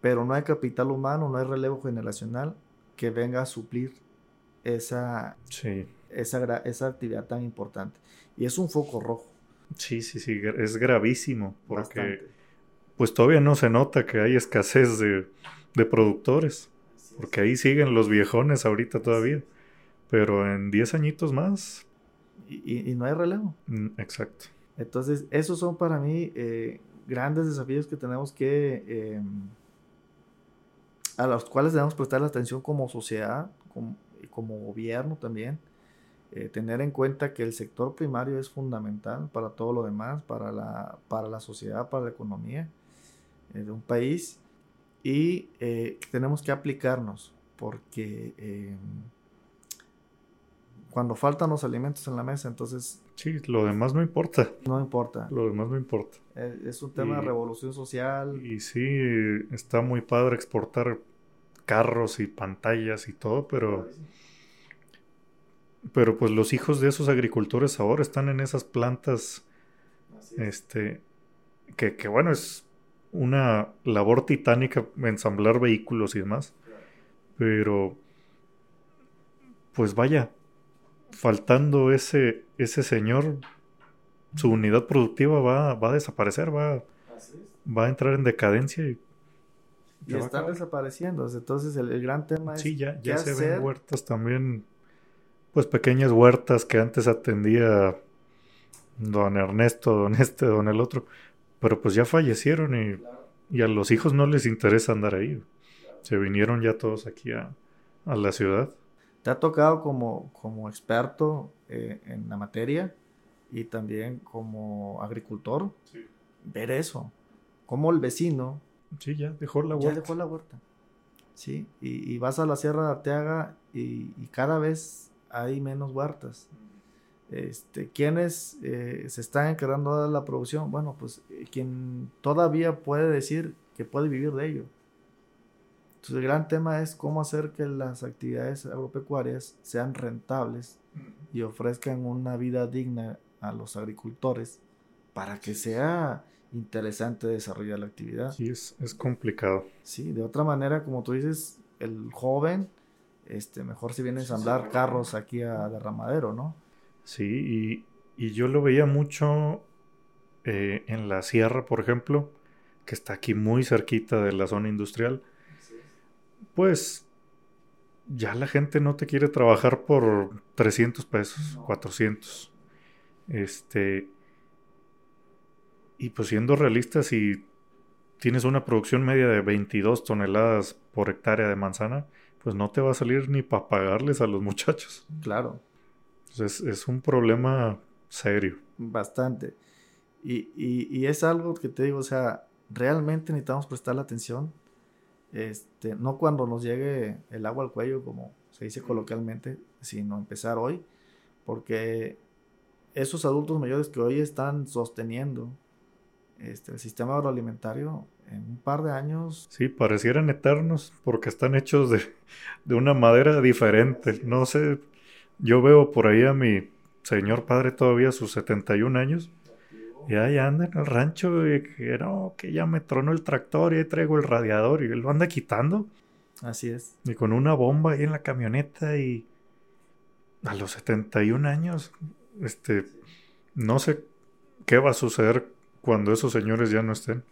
pero no hay capital humano, no hay relevo generacional que venga a suplir esa, esa, esa actividad tan importante. Y es un foco rojo. Sí, sí, sí, es gravísimo porque pues todavía no se nota que hay escasez de, productores, porque ahí siguen los viejones ahorita todavía, pero en 10 añitos más. Y, no hay relevo. Mm, exacto. Entonces, esos son para mí eh, grandes desafíos que tenemos que... Em, a los cuales debemos prestar la atención como sociedad, como, como gobierno también. Eh, tener en cuenta que el sector primario es fundamental para todo lo demás, para la, para la sociedad, para la economía eh, de un país y eh, tenemos que aplicarnos porque em, cuando faltan los alimentos en la mesa, entonces... Sí, lo demás no importa. No importa. Lo demás no importa. Es, un tema de revolución social. Y sí, está muy padre exportar carros y pantallas y todo, pero... Pero pues los hijos de esos agricultores ahora están en esas plantas, este, que, que bueno, es una labor titánica ensamblar vehículos y demás. Pero, pues vaya, faltando ese, ese señor, su unidad productiva va, va a desaparecer, va, va a entrar en decadencia y y están desapareciendo. Entonces el, gran tema es... Sí, ya, ya se ven huertas también, pues pequeñas huertas que antes atendía don Ernesto, don este, don el otro, pero pues ya fallecieron y, y a los hijos no les interesa andar ahí. Se vinieron ya todos aquí a, a, la ciudad. ¿Te ha tocado como, como experto eh, en la materia y también como agricultor ver eso? Cómo el vecino Sí, ya dejó la huerta. Ya dejó la huerta. Sí, y, vas a la Sierra de Arteaga y, cada vez hay menos huertas. Este, ¿Quiénes eh, se están encargando de la producción? Bueno, pues eh, quien todavía puede decir que puede vivir de ello. Entonces el gran tema es cómo hacer que las actividades agropecuarias sean rentables y ofrezcan una vida digna a los agricultores para que sea interesante desarrollar la actividad. Sí, es, complicado. Sí, de otra manera, como tú dices, el joven, este, mejor si viene a ensamblar carros aquí a derramadero, ¿no? Sí, y, y yo lo veía mucho eh, en la sierra, por ejemplo, que está aquí muy cerquita de la zona industrial. Pues ya la gente no te quiere trabajar por 300 pesos, 400. Este, y pues siendo realistas, si tienes una producción media de 22 toneladas por hectárea de manzana, pues no te va a salir ni para pagarles a los muchachos. Claro. es, es un problema serio. Bastante. Y, y, y, es algo que te digo, o sea, realmente necesitamos prestarle atención. Este, no cuando nos llegue el agua al cuello, como se dice coloquialmente, sino empezar hoy, porque esos adultos mayores que hoy están sosteniendo este, el sistema agroalimentario en un par de años. Sí, parecieran eternos porque están hechos de, de una madera diferente. No sé, yo veo por ahí a mi señor padre todavía sus 71 años. Y ahí anda en el rancho y que no, que ya me tronó el tractor y ahí traigo el radiador y él lo anda quitando. Así es. Y con una bomba ahí en la camioneta y a los 71 años, este, no sé qué va a suceder cuando esos señores ya no estén.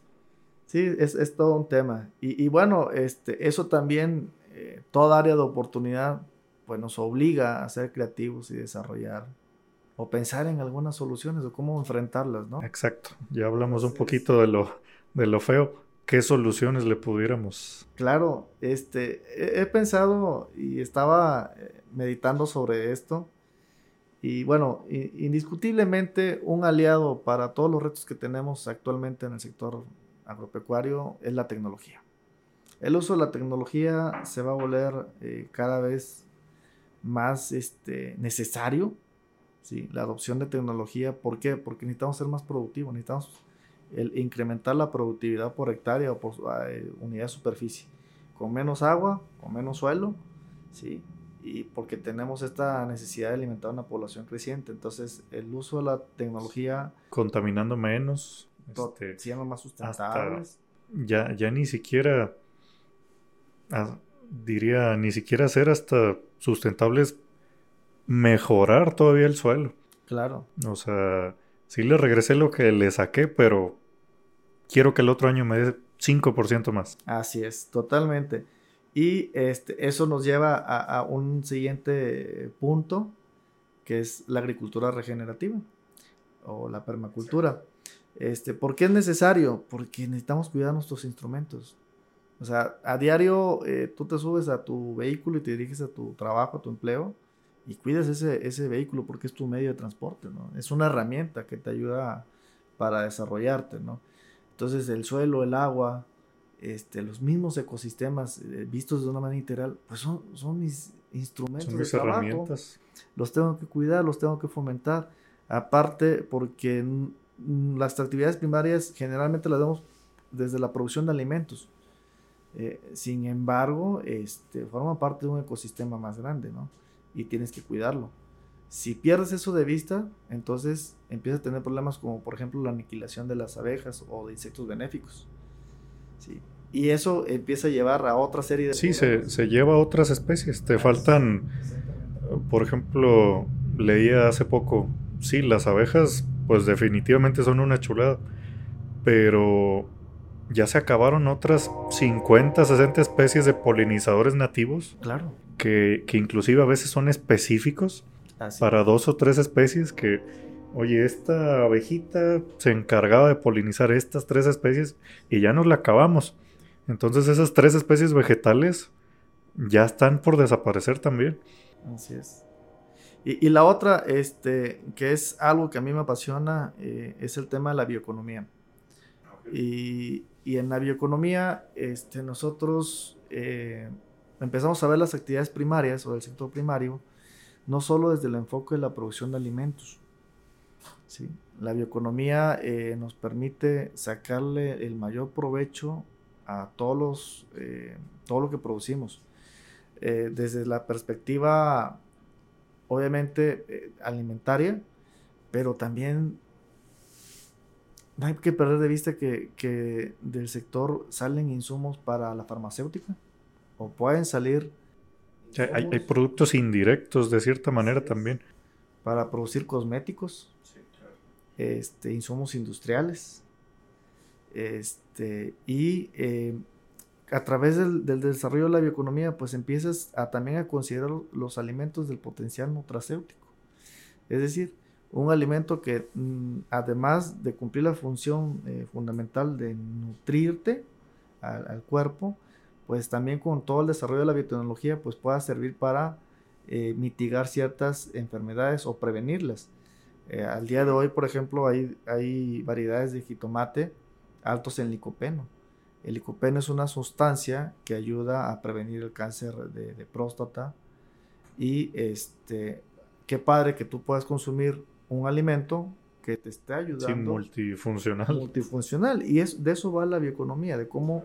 Sí, es, es todo un tema. Y, y, bueno, este, eso también, eh, toda área de oportunidad, pues nos obliga a ser creativos y desarrollar o pensar en algunas soluciones o cómo enfrentarlas, ¿no? Exacto. Ya hablamos un poquito de lo, de lo feo. ¿Qué soluciones le pudiéramos? Claro, este, he, he pensado y estaba eh, meditando sobre esto. Y bueno, indiscutiblemente un aliado para todos los retos que tenemos actualmente en el sector agropecuario es la tecnología. El uso de la tecnología se va a volver eh, cada vez más este, necesario ¿sí? La adopción de tecnología, ¿por qué? Porque necesitamos ser más productivos, necesitamos el incrementar la productividad por hectárea o por eh, unidad de superficie, con menos agua, con menos suelo, ¿sí? Y porque tenemos esta necesidad de alimentar una población creciente, entonces el uso de la tecnología... Contaminando menos. Este, siendo más sustentables. Ya, ya ni siquiera, ah, diría, ni siquiera ser hasta sustentables mejorar todavía el suelo. Claro. O sea, sí le regresé lo que le saqué, pero quiero que el otro año me dé 5% más. Así es, totalmente. Y este, eso nos lleva a, un siguiente punto, que es la agricultura regenerativa o la permacultura. Este, ¿Por qué es necesario? Porque necesitamos cuidar nuestros instrumentos. O sea, a diario eh, tú te subes a tu vehículo y te diriges a tu trabajo, a tu empleo, y cuidas ese, ese vehículo porque es tu medio de transporte, ¿no? Es una herramienta que te ayuda para desarrollarte, ¿no? Entonces el suelo, el agua, este, los mismos ecosistemas eh, vistos de una manera integral, pues son, son mis instrumentos son mis de trabajo. herramientas. Los tengo que cuidar, los tengo que fomentar. Aparte, porque las actividades primarias generalmente las damos desde la producción de alimentos. Eh, sin embargo, este, forma parte de un ecosistema más grande, ¿no? y tienes que cuidarlo. Si pierdes eso de vista, entonces empiezas a tener problemas como por ejemplo la aniquilación de las abejas o de insectos benéficos. ¿Sí? Y eso empieza a llevar a otra serie de... Sí, se, se, lleva a otras especies. Te faltan, por ejemplo, leía hace poco, sí, las abejas pues definitivamente son una chulada, pero ya se acabaron otras 50, 60 especies de polinizadores nativos. Claro que, inclusive a veces son específicos para dos o tres especies que, oye, esta abejita se encargaba de polinizar estas tres especies y ya nos la acabamos. Entonces esas tres especies vegetales ya están por desaparecer también. Así es. Y, la otra, este, que es algo que a mí me apasiona, eh, es el tema de la bioeconomía. Y, y, en la bioeconomía, este, nosotros eh, empezamos a ver las actividades primarias o del sector primario, no solo desde el enfoque de la producción de alimentos. ¿Sí? La bioeconomía eh, nos permite sacarle el mayor provecho a todos los, eh, todo lo que producimos. Eh, desde la perspectiva, obviamente, alimentaria, pero también no hay que perder de vista que, que del sector salen insumos para la farmacéutica o pueden salir. hay, hay, productos indirectos de cierta manera también. Para producir cosméticos, este, insumos industriales. Este, y eh, a través del, desarrollo de la bioeconomía, pues empiezas a también a considerar los alimentos del potencial nutracéutico. Es decir, un alimento que mm, además de cumplir la función eh, fundamental de nutrirte al, al, cuerpo, pues también con todo el desarrollo de la biotecnología, pues pueda servir para eh, mitigar ciertas enfermedades o prevenirlas. Eh, al día de hoy, por ejemplo, hay, hay variedades de jitomate altos en licopeno. El licopeno es una sustancia que ayuda a prevenir el cáncer de, de próstata y este, qué padre que tú puedas consumir un alimento que te esté ayudando. Sí, multifuncional. Multifuncional. Y es, de eso va la bioeconomía, de cómo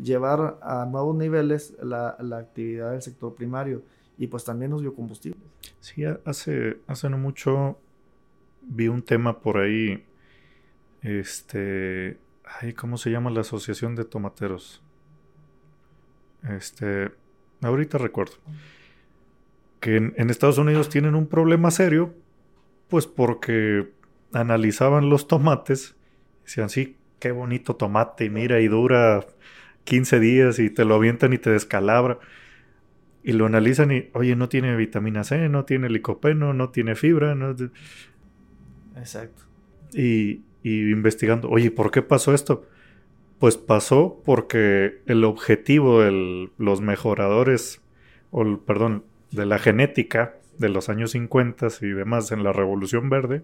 llevar a nuevos niveles la, la actividad del sector primario y pues también los biocombustibles. Sí, hace, hace no mucho vi un tema por ahí, este, ay, ¿cómo se llama la asociación de tomateros? Este, ahorita recuerdo que en, Estados Unidos tienen un problema serio, pues porque analizaban los tomates, decían, sí, qué bonito tomate, mira, y dura 15 días y te lo avientan y te descalabra. Y lo analizan y, oye, no tiene vitamina C, no tiene licopeno, no tiene fibra. Exacto. Y, y investigando, oye, ¿por qué pasó esto? Pues pasó porque el objetivo de los mejoradores, o perdón, de la genética de los años 50 y demás en la Revolución Verde,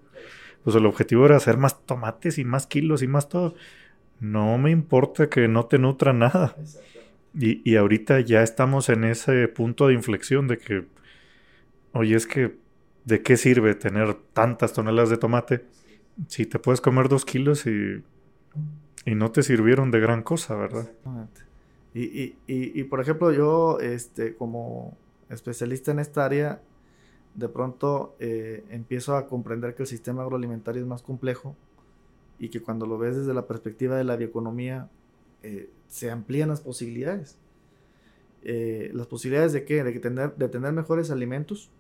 pues el objetivo era hacer más tomates y más kilos y más todo. No me importa que no te nutra nada. Y, y ahorita ya estamos en ese punto de inflexión de que, oye, es que, ¿de qué sirve tener tantas toneladas de tomate si te puedes comer dos kilos y, y no te sirvieron de gran cosa, verdad? Y, y, y, y, por ejemplo, yo, este, como especialista en esta área, de pronto eh, empiezo a comprender que el sistema agroalimentario es más complejo y que cuando lo ves desde la perspectiva de la bioeconomía, eh, se amplían las posibilidades. Eh, las posibilidades de qué? De, tener, de tener mejores alimentos,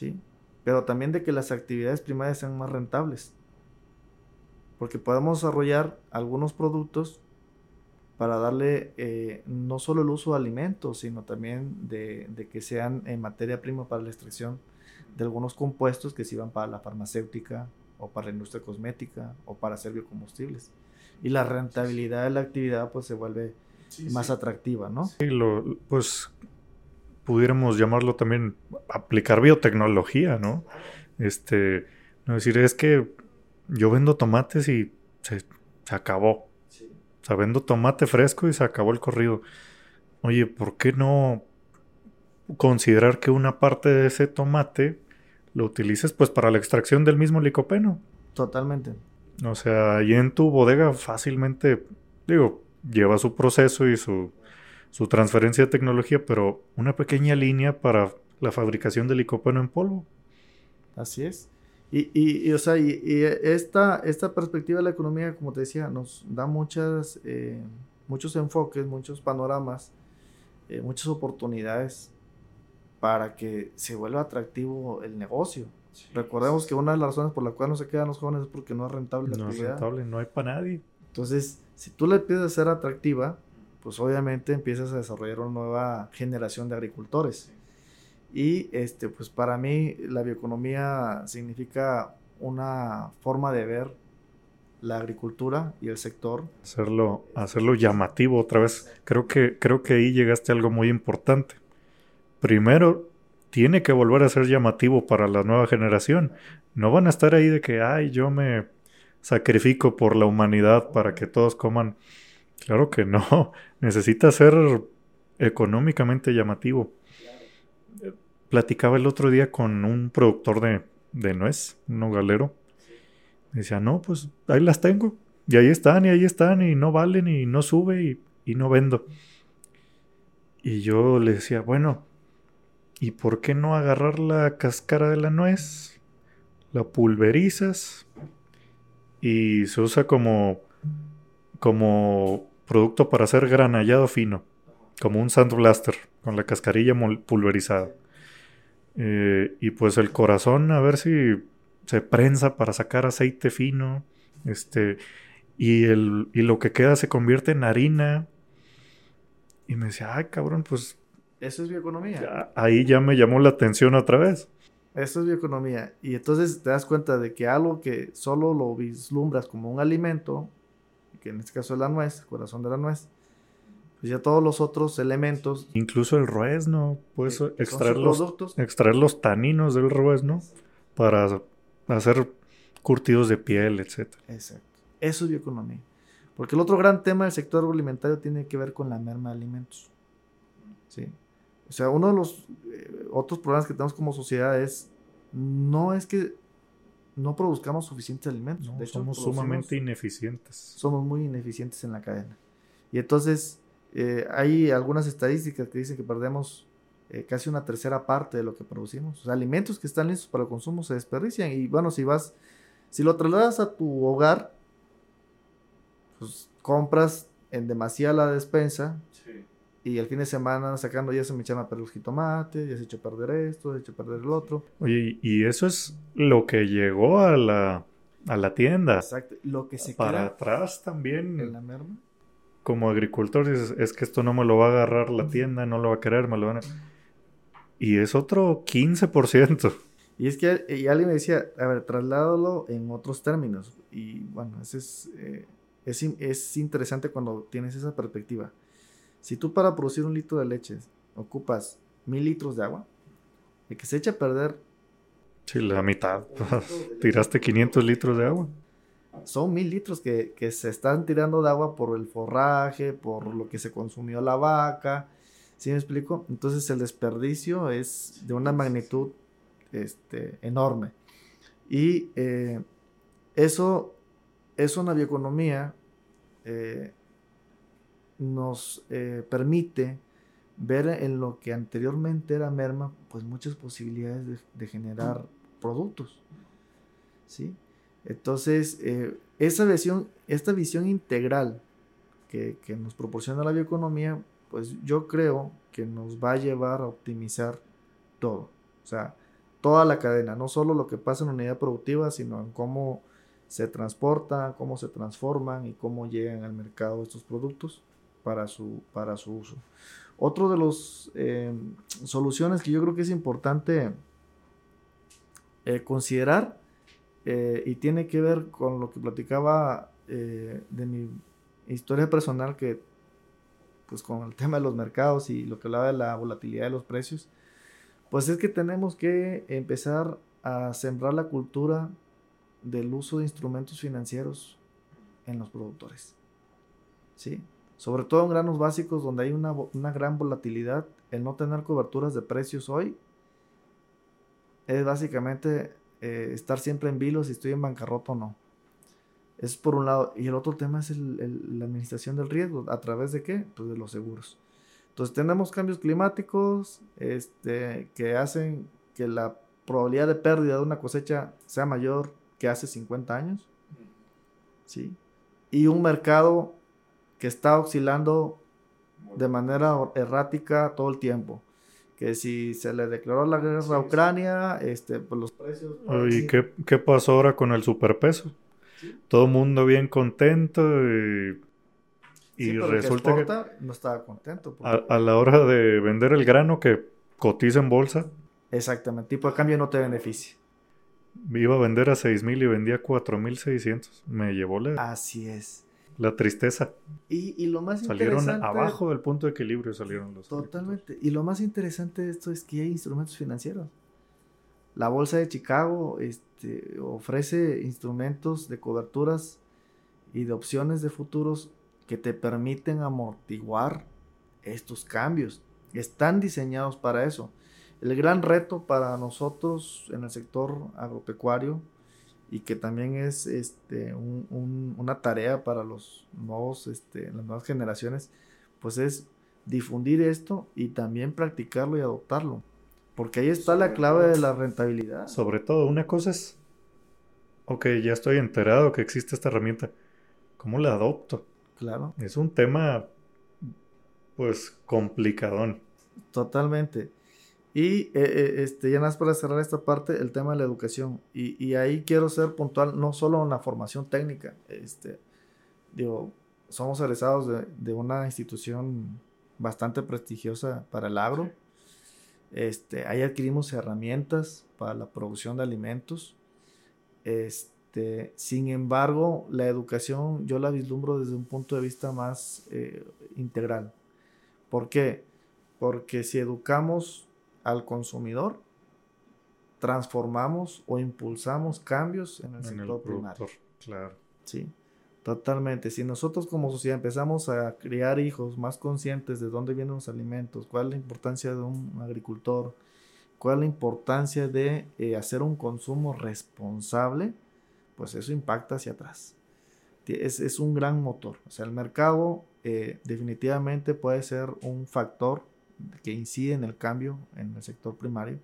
¿sí? Pero también de que las actividades primarias sean más rentables. Porque podemos desarrollar algunos productos para darle eh, no solo el uso de alimentos, sino también de, que sean en materia prima para la extracción de algunos compuestos que sirvan para la farmacéutica o para la industria cosmética o para hacer biocombustibles. Y la rentabilidad de la actividad pues se vuelve más atractiva, ¿no? Sí, lo, pues pudiéramos llamarlo también aplicar biotecnología, ¿no? Este, no decir, es que yo vendo tomates y se, se acabó o sea, vendo tomate fresco y se acabó el corrido. Oye, ¿por qué no considerar que una parte de ese tomate lo utilices pues para la extracción del mismo licopeno? Totalmente. O sea, ahí en tu bodega fácilmente, digo, lleva su proceso y su, su transferencia de tecnología, pero una pequeña línea para la fabricación del licopeno en polvo. Así es. Y, y, o sea, y, esta, esta perspectiva de la economía, como te decía, nos da muchas, eh, muchos enfoques, muchos panoramas, eh, muchas oportunidades para que se vuelva atractivo el negocio. Recordemos que una de las razones por la cual no se quedan los jóvenes es porque no es rentable la no actividad. No es rentable, no hay para nadie. Entonces, si tú le empiezas a ser atractiva, pues obviamente empiezas a desarrollar una nueva generación de agricultores. Y este, pues para mí la bioeconomía significa una forma de ver la agricultura y el sector. Hacerlo, hacerlo llamativo otra vez. Creo que, creo que ahí llegaste a algo muy importante. Primero, tiene que volver a ser llamativo para la nueva generación. No van a estar ahí de que, ay, yo me sacrifico por la humanidad para que todos coman. Claro que no. Necesita ser económicamente llamativo platicaba el otro día con un productor de, de nuez, un nogalero. Decía, no, pues ahí las tengo. Y ahí están, y ahí están, y no valen, y no sube, y, y no vendo. Y yo le decía, bueno, ¿y por qué no agarrar la cáscara de la nuez? La pulverizas y se usa como, como producto para hacer granallado fino, como un sandblaster con la cascarilla pulverizada. Eh, y pues el corazón, a ver si se prensa para sacar aceite fino. Este. Y, el, y lo que queda se convierte en harina. Y me decía, ay, cabrón, pues. Eso es bioeconomía. ahí ya me llamó la atención otra vez. Eso es bioeconomía. Y entonces te das cuenta de que algo que solo lo vislumbras como un alimento, que en este caso es la nuez, el corazón de la nuez, pues ya todos los otros elementos. Incluso el ruesno, puedes extraer los, extraer los taninos del ruesno para hacer curtidos de piel, etc. Exacto. Eso es bioeconomía. Porque el otro gran tema del sector agroalimentario tiene que ver con la merma de alimentos. ¿Sí? O sea, uno de los eh, otros problemas que tenemos como sociedad es, no es que no produzcamos suficientes alimentos. de hecho, somos sumamente ineficientes. Somos muy ineficientes en la cadena. Y entonces eh, hay algunas estadísticas que dicen que perdemos eh, casi una tercera parte de lo que producimos. O sea, alimentos que están listos para el consumo se desperdician. Y bueno, si vas, si lo trasladas a tu hogar, pues compras en demasía la despensa y el fin de semana sacando ya se me echaron a perder los jitomates, ya se echó a perder esto, se echó a perder el otro. Oye, y eso es lo que llegó a la, a la tienda. Exacto, lo que se Para atrás también. En la merma. Como agricultor dices, es que esto no me lo va a agarrar la tienda, no lo va a querer, me lo van a... Y es otro 15%. Y es que y alguien me decía, a ver, trasládalo en otros términos. Y bueno, ese es, eh, es, es interesante cuando tienes esa perspectiva. Si tú para producir un litro de leche ocupas mil litros de agua, el que se echa a perder... Sí, la mitad. Tiraste 500 litros de agua. Son mil litros que, se están tirando de agua por el forraje, por lo que se consumió la vaca. ¿Sí me explico? Entonces el desperdicio es de una magnitud este, enorme. Y eh, eso es una bioeconomía eh, nos eh, permite ver en lo que anteriormente era merma, pues muchas posibilidades de, generar productos. ¿sí? Entonces, eh, esa visión, esta visión integral que, que, nos proporciona la bioeconomía, pues yo creo que nos va a llevar a optimizar todo. O sea, toda la cadena, no solo lo que pasa en la unidad productiva, sino en cómo se transportan, cómo se transforman y cómo llegan al mercado estos productos para su, para su uso. Otro de las eh, soluciones que yo creo que es importante eh, considerar eh, y tiene que ver con lo que platicaba de mi historia personal que pues con el tema de los mercados y lo que hablaba de la volatilidad de los precios, pues es que tenemos que empezar a sembrar la cultura del uso de instrumentos financieros en los productores. ¿Sí? Sobre todo en granos básicos donde hay una, gran volatilidad, el no tener coberturas de precios hoy es básicamente eh, estar siempre en vilo si estoy en bancarrota o no. Es por un lado. Y el otro tema es la administración del riesgo. ¿A través de qué? Pues de los seguros. Entonces tenemos cambios climáticos este, que hacen que la probabilidad de pérdida de una cosecha sea mayor que hace 50 años. ¿sí? Y un mercado que está oscilando de manera errática todo el tiempo. Que si se le declaró la guerra a Ucrania, este, pues los precios... ¿Y qué, qué, pasó ahora con el superpeso? Todo el mundo bien contento y, y resulta que, no estaba contento. A, la hora de vender el grano que cotiza en bolsa. Exactamente, tipo de cambio no te beneficia. Iba a vender a 6.000 y vendía a 4.600. Me llevó la... Así es. La tristeza. Y, lo más salieron abajo del punto de equilibrio, salieron los. Totalmente. Y lo más interesante de esto es que hay instrumentos financieros. La Bolsa de Chicago este, ofrece instrumentos de coberturas y de opciones de futuros que te permiten amortiguar estos cambios. Están diseñados para eso. El gran reto para nosotros en el sector agropecuario y que también es este, una tarea para los nuevos, este, las nuevas generaciones, pues es difundir esto y también practicarlo y adoptarlo. Porque ahí está la clave de la rentabilidad. Sobre todo, una cosa es, ok, ya estoy enterado que existe esta herramienta. ¿Cómo la adopto? Claro. Es un tema, pues, complicadón. Totalmente. Y eh, eh, este, ya nada más para cerrar esta parte, el tema de la educación. Y, y, ahí quiero ser puntual, no solo en la formación técnica. Este, digo, somos egresados de, de, una institución bastante prestigiosa para el agro. Este, ahí adquirimos herramientas para la producción de alimentos. Este, sin embargo, la educación yo la vislumbro desde un punto de vista más eh, integral. ¿Por qué? Porque si educamos al consumidor, transformamos o impulsamos cambios en el sector primario. Claro. Sí, totalmente. Si nosotros como sociedad empezamos a criar hijos más conscientes de dónde vienen los alimentos, cuál es la importancia de un agricultor, cuál es la importancia de eh, hacer un consumo responsable, pues eso impacta hacia atrás. Es, es un gran motor. O sea, el mercado eh, definitivamente puede ser un factor que incide en el cambio en el sector primario.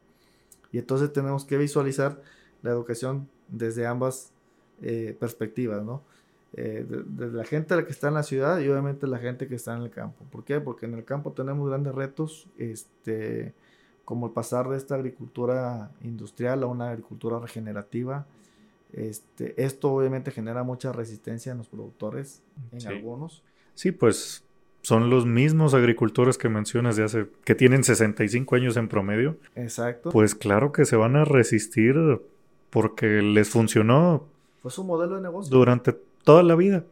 Y entonces tenemos que visualizar la educación desde ambas eh, perspectivas, ¿no? desde la gente que está en la ciudad y obviamente la gente que está en el campo. ¿Por qué? Porque en el campo tenemos grandes retos, este, como el pasar de esta agricultura industrial a una agricultura regenerativa. Este, esto obviamente genera mucha resistencia en los productores, en algunos. Sí, pues son los mismos agricultores que mencionas de hace, que tienen 65 años en promedio. Exacto. Pues claro que se van a resistir porque les funcionó. Fue su modelo de negocio. Durante toda la vida.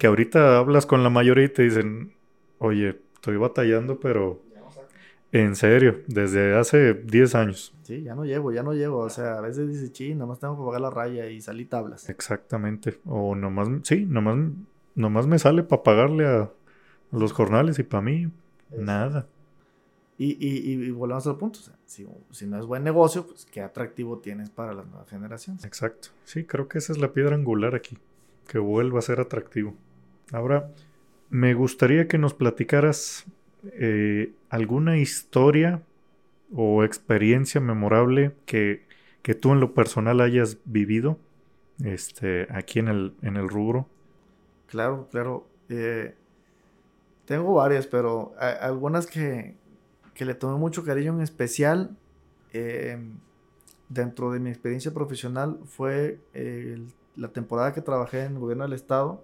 Que ahorita hablas con la mayoría y te dicen, oye, estoy batallando, pero en serio, desde hace 10 años. Sí, ya no llego, ya no llego. O sea, a veces dice, sí, nomás tengo que pagar la raya y salí tablas. Exactamente. O nomás, sí, nomás, nomás me sale para pagarle a los jornales y para mí, nada. Y, y, y, volvemos al punto. O sea, si, si, no es buen negocio, pues qué atractivo tienes para las nuevas generaciones. Exacto. Sí, creo que esa es la piedra angular aquí. Que vuelva a ser atractivo. Ahora, me gustaría que nos platicaras eh, alguna historia o experiencia memorable que, que, tú en lo personal hayas vivido este, aquí en el, en el rubro. Claro, claro. Eh, tengo varias, pero algunas que, que, le tomé mucho cariño en especial eh, dentro de mi experiencia profesional fue la temporada que trabajé en el gobierno del estado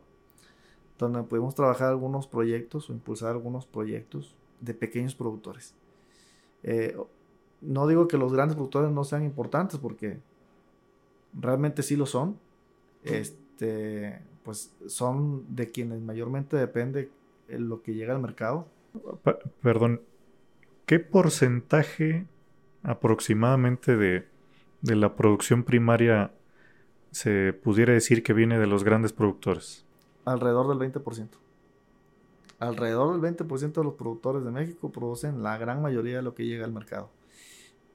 donde pudimos trabajar algunos proyectos o impulsar algunos proyectos de pequeños productores. Eh, no digo que los grandes productores no sean importantes porque realmente sí lo son. Este, pues son de quienes mayormente depende lo que llega al mercado. perdón, ¿qué porcentaje aproximadamente de, de la producción primaria se pudiera decir que viene de los grandes productores? Alrededor del 20%. Alrededor del 20% de los productores de México producen la gran mayoría de lo que llega al mercado.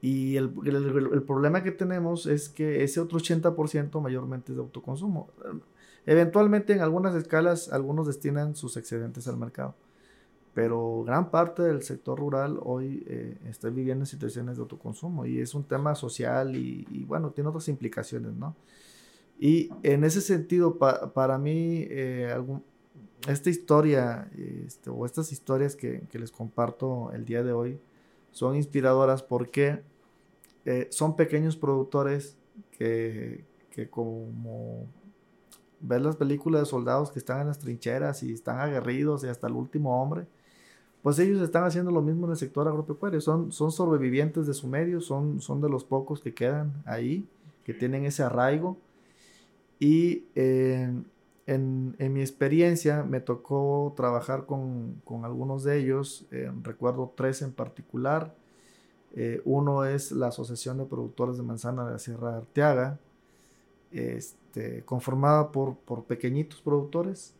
Y el, el, problema que tenemos es que ese otro 80% mayormente es de autoconsumo. Eventualmente en algunas escalas algunos destinan sus excedentes al mercado. Pero gran parte del sector rural hoy eh, está viviendo en situaciones de autoconsumo y es un tema social y, bueno, tiene otras implicaciones, ¿no? Y en ese sentido, para mí, eh, esta historia este, o estas historias que, les comparto el día de hoy son inspiradoras porque eh, son pequeños productores que, que como ver las películas de soldados que están en las trincheras y están aguerridos y hasta el último hombre, pues ellos están haciendo lo mismo en el sector agropecuario, son, son sobrevivientes de su medio, son, son de los pocos que quedan ahí, que tienen ese arraigo y eh, en, mi experiencia me tocó trabajar con, algunos de ellos, eh, recuerdo tres en particular. Eh, uno es la Asociación de Productores de Manzana de la Sierra de Arteaga, este, conformada por, por pequeñitos productores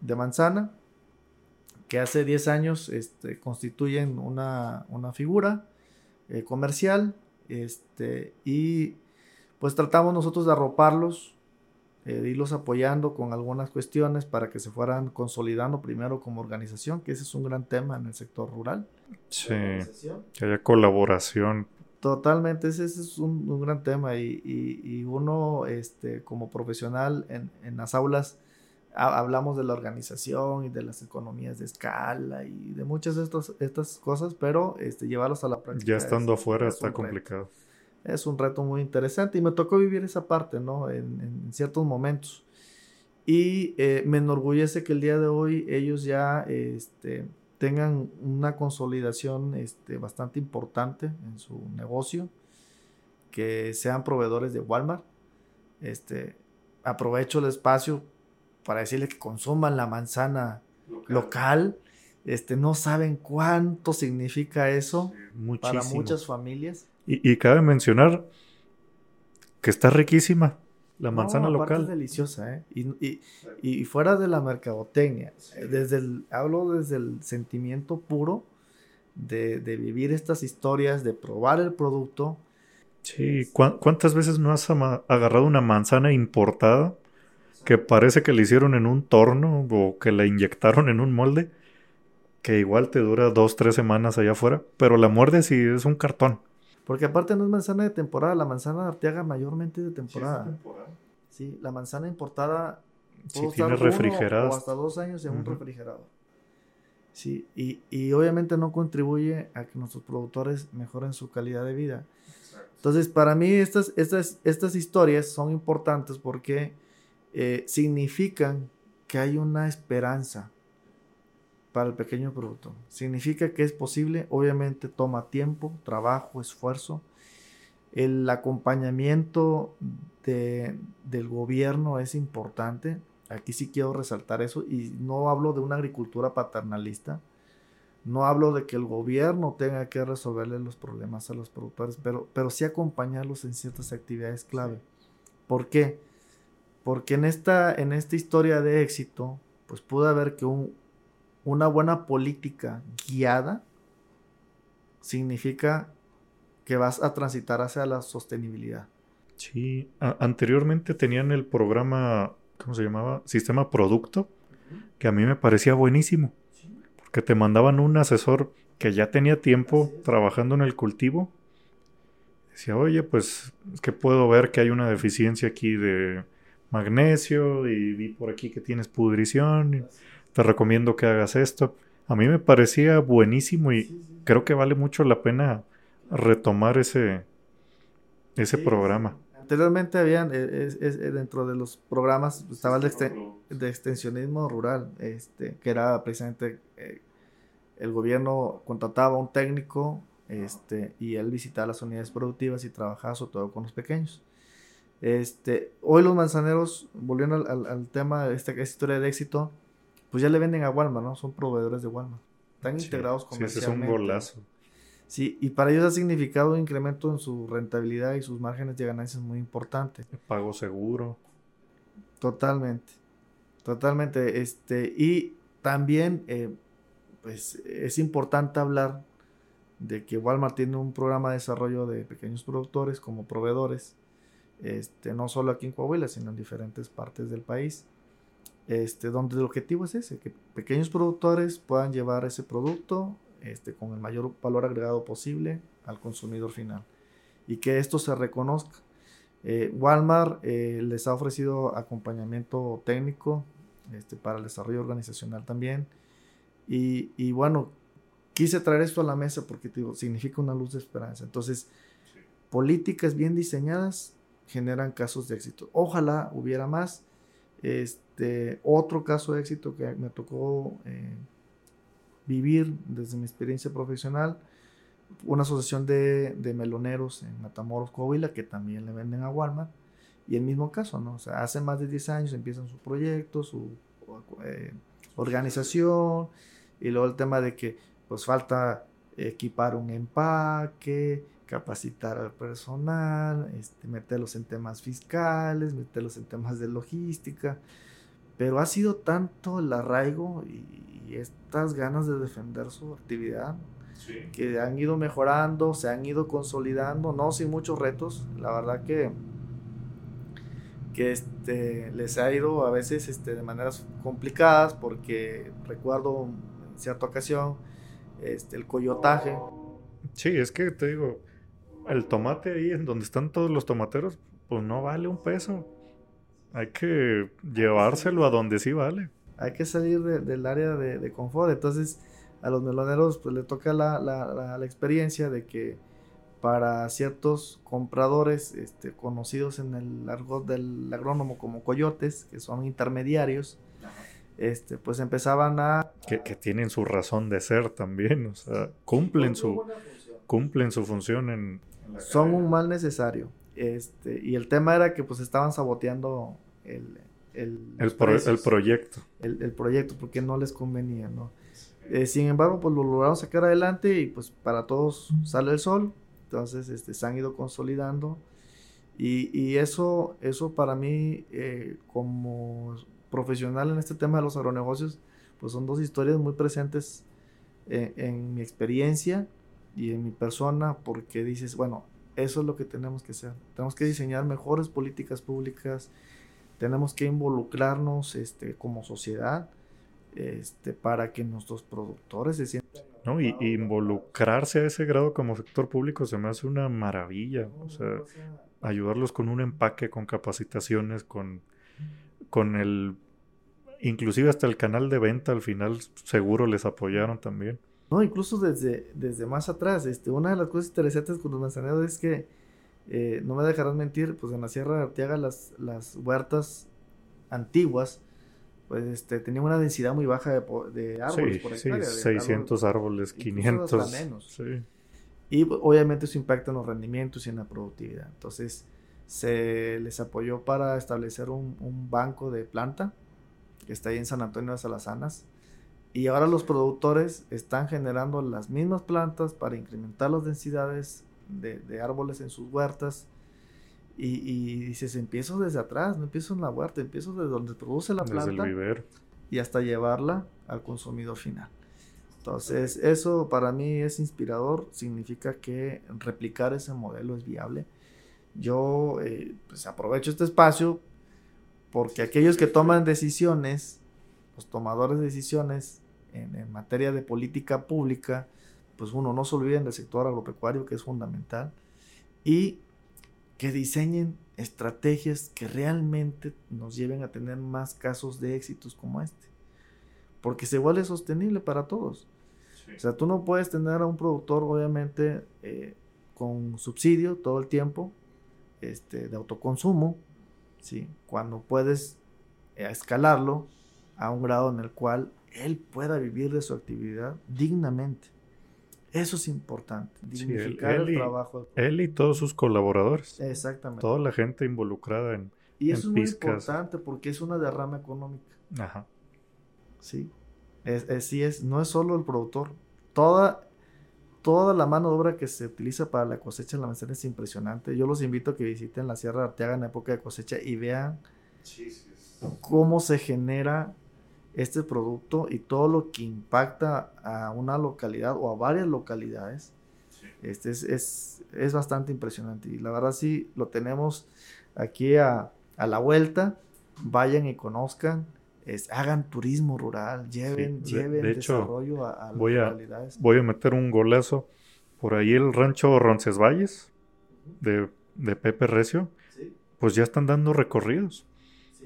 de manzana, que hace 10 años este, constituyen una, una figura comercial este, y pues tratamos nosotros de arroparlos eh, irlos apoyando con algunas cuestiones para que se fueran consolidando primero como organización, que ese es un gran tema en el sector rural. Sí, que haya colaboración. Totalmente, ese, es un, gran tema y, y, uno este, como profesional en, en las aulas hablamos de la organización y de las economías de escala y de muchas de estas, estas cosas, pero este, llevarlos a la práctica. Ya estando afuera está complicado es un reto muy interesante y me tocó vivir esa parte, ¿no? En, ciertos momentos. Y eh, me enorgullece que el día de hoy ellos ya este, tengan una consolidación este, bastante importante en su negocio, que sean proveedores de Walmart. Este, aprovecho el espacio para decirles que consuman la manzana local este, no saben cuánto significa eso para muchas familias. Y, cabe mencionar que está riquísima la manzana no, local. Es deliciosa, ¿eh? Y, fuera de la mercadotecnia, desde el, hablo desde el sentimiento puro de, vivir estas historias, de probar el producto. Sí, ¿cuántas veces no has agarrado una manzana importada que parece que le hicieron en un torno o que la inyectaron en un molde? que igual te dura dos, tres semanas allá afuera, pero la muerde si es un cartón. Porque aparte no es manzana de temporada, la manzana de Arteaga mayormente de temporada. Sí, la manzana importada sí, tiene refrigerada. O hasta dos años en un refrigerador. Sí, y, obviamente no contribuye a que nuestros productores mejoren su calidad de vida. Entonces, para mí estas, estas, estas historias son importantes porque eh, significan que hay una esperanza para el pequeño productor. Significa que es posible, obviamente toma tiempo, trabajo, esfuerzo. El acompañamiento del gobierno es importante. Aquí sí quiero resaltar eso y no hablo de una agricultura paternalista. No hablo de que el gobierno tenga que resolverle los problemas a los productores, pero, pero sí acompañarlos en ciertas actividades clave. ¿Por qué? Porque en esta, en esta historia de éxito, pues pude ver que un, una buena política guiada significa que vas a transitar hacia la sostenibilidad. Sí, anteriormente tenían el programa, ¿cómo se llamaba? Sistema Producto, que a mí me parecía buenísimo, porque te mandaban un asesor que ya tenía tiempo trabajando en el cultivo. Decía, oye, pues es que puedo ver que hay una deficiencia aquí de magnesio y vi por aquí que tienes pudrición te recomiendo que hagas esto. A mí me parecía buenísimo y creo que vale mucho la pena retomar ese, ese programa. Anteriormente habían, eh, dentro de los programas, estaba el de, extensionismo rural, este, que era precisamente eh, el gobierno contrataba a un técnico este, y él visitaba las unidades productivas y trabajaba sobre todo con los pequeños. Este, hoy los manzaneros, volviendo al, al, tema de esta, esta historia de éxito, pues ya le venden a Walmart, ¿no? Son proveedores de Walmart. Están integrados comercialmente. Sí, es un golazo. Sí, y para ellos ha significado un incremento en su rentabilidad y sus márgenes de ganancias muy importante. Pago seguro. Totalmente. Totalmente. Este, y también, eh, pues, es importante hablar de que Walmart tiene un programa de desarrollo de pequeños productores como proveedores, este, no solo aquí en Coahuila, sino en diferentes partes del país este, donde el objetivo es ese, que pequeños productores puedan llevar ese producto este, con el mayor valor agregado posible al consumidor final y que esto se reconozca. Eh, Walmart eh, les ha ofrecido acompañamiento técnico este, para el desarrollo organizacional también y, y, bueno, quise traer esto a la mesa porque digo, significa una luz de esperanza. Entonces, políticas bien diseñadas generan casos de éxito. Ojalá hubiera más. Este, otro caso de éxito que me tocó eh, vivir desde mi experiencia profesional, una asociación de, meloneros en Matamoros, Coahuila, que también le venden a Walmart. Y el mismo caso, ¿no? O sea, hace más de 10 años empiezan su proyecto, su eh, organización, y luego el tema de que pues falta equipar un empaque, capacitar al personal, este, meterlos en temas fiscales, meterlos en temas de logística. Pero ha sido tanto el arraigo y, estas ganas de defender su actividad que han ido mejorando, se han ido consolidando, no sin muchos retos. La verdad que, que este, les ha ido a veces este, de maneras complicadas porque recuerdo en cierta ocasión este, el coyotaje. Sí, es que te digo, el tomate ahí en donde están todos los tomateros, pues no vale un peso. Hay que llevárselo a donde sí vale. Hay que salir del área de, confort. Entonces, a los meloneros pues le toca la, la, la, experiencia de que para ciertos compradores este, conocidos en el argot del agrónomo como coyotes, que son intermediarios, este, pues empezaban a... Que, que, tienen su razón de ser también, o sea, cumplen su, cumplen su función en, son un mal necesario. Este, y el tema era que pues estaban saboteando el, el, el, proyecto. El, proyecto, porque no les convenía, ¿no? Eh, sin embargo, pues lo lograron sacar adelante y pues para todos sale el sol. Entonces, este, se han ido consolidando. Y, y eso, eso para mí, eh, como profesional en este tema de los agronegocios, pues son dos historias muy presentes en, en mi experiencia y en mi persona, porque dices, bueno, eso es lo que tenemos que hacer. Tenemos que diseñar mejores políticas públicas, tenemos que involucrarnos este, como sociedad este, para que nuestros productores se sientan... No, y, involucrarse a ese grado como sector público se me hace una maravilla. O sea, ayudarlos con un empaque, con capacitaciones, con, con el... Inclusive hasta el canal de venta al final seguro les apoyaron también. No, incluso desde, desde más atrás. Este, una de las cosas interesantes con los manzaneros es que, eh, no me dejarán mentir, pues en la Sierra de Arteaga las, las huertas antiguas pues este, tenía una densidad muy baja de, de árboles por hectárea. Sí, 600 árboles, 500. menos. Y pues, obviamente eso impacta en los rendimientos y en la productividad. Entonces se les apoyó para establecer un, un banco de planta que está ahí en San Antonio de Salazanas. Y ahora los productores están generando las mismas plantas para incrementar las densidades de, de árboles en sus huertas y, y, dices, empiezo desde atrás, no empiezo en la huerta, empiezo desde donde produce la planta. Y hasta llevarla al consumidor final. Entonces, eso para mí es inspirador, significa que replicar ese modelo es viable. Yo eh, pues aprovecho este espacio porque aquellos que toman decisiones, los tomadores de decisiones en, en materia de política pública, pues uno no se olviden del sector agropecuario que es fundamental y que diseñen estrategias que realmente nos lleven a tener más casos de éxitos como este. Porque se vuelve sostenible para todos. O sea, tú no puedes tener a un productor, obviamente, eh, con subsidio todo el tiempo, este, de autoconsumo, ¿sí? cuando puedes eh, escalarlo a un grado en el cual él pueda vivir de su actividad dignamente. Eso es importante, dignificar el trabajo. Él y todos sus colaboradores. Exactamente. Toda la gente involucrada en Y eso es muy importante porque es una derrama económica. Ajá. Sí. Es, es, sí es, no es solo el productor. Toda, toda la mano de obra que se utiliza para la cosecha en la manzana es impresionante. Yo los invito a que visiten la Sierra de Arteaga en época de cosecha y vean cómo se genera este producto y todo lo que impacta a una localidad o a varias localidades. Este es, es, es, bastante impresionante y la verdad sí lo tenemos aquí a, a la vuelta. Vayan y conozcan, es, hagan turismo rural, lleven, lleven desarrollo a, a voy localidades. A, voy a meter un golazo por ahí el rancho Roncesvalles de, de Pepe Recio, pues ya están dando recorridos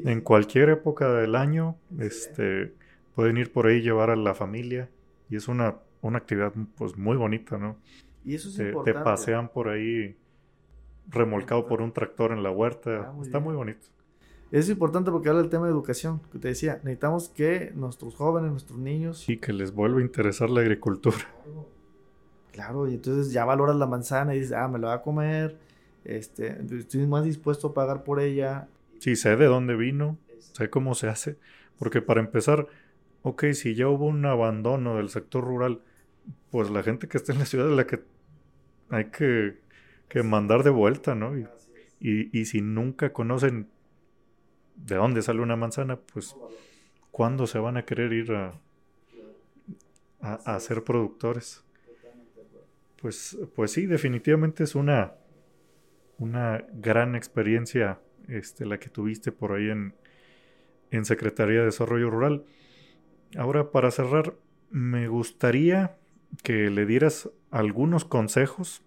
en cualquier época del año, este, pueden ir por ahí llevar a la familia y es una, una actividad pues muy bonita, ¿no? Y eso es te, importante. te pasean por ahí remolcado por un tractor en la huerta, ah, está muy bonito. Es importante porque habla del tema de educación, que te decía, necesitamos que nuestros jóvenes, nuestros niños... Sí, que les vuelva a interesar la agricultura. Claro, y entonces ya valoras la manzana y dices, ah, me la va a comer, este, estoy más dispuesto a pagar por ella, Sí, sé de dónde vino, sé cómo se hace, porque para empezar, ok, si ya hubo un abandono del sector rural, pues la gente que está en la ciudad es la que hay que, que mandar de vuelta, ¿no? Y, y, y, si nunca conocen de dónde sale una manzana, pues ¿cuándo se van a querer ir a, a, ser productores? Pues, pues sí, definitivamente es una, una gran experiencia este, la que tuviste por ahí en, en Secretaría de Desarrollo Rural. Ahora, para cerrar, me gustaría que le dieras algunos consejos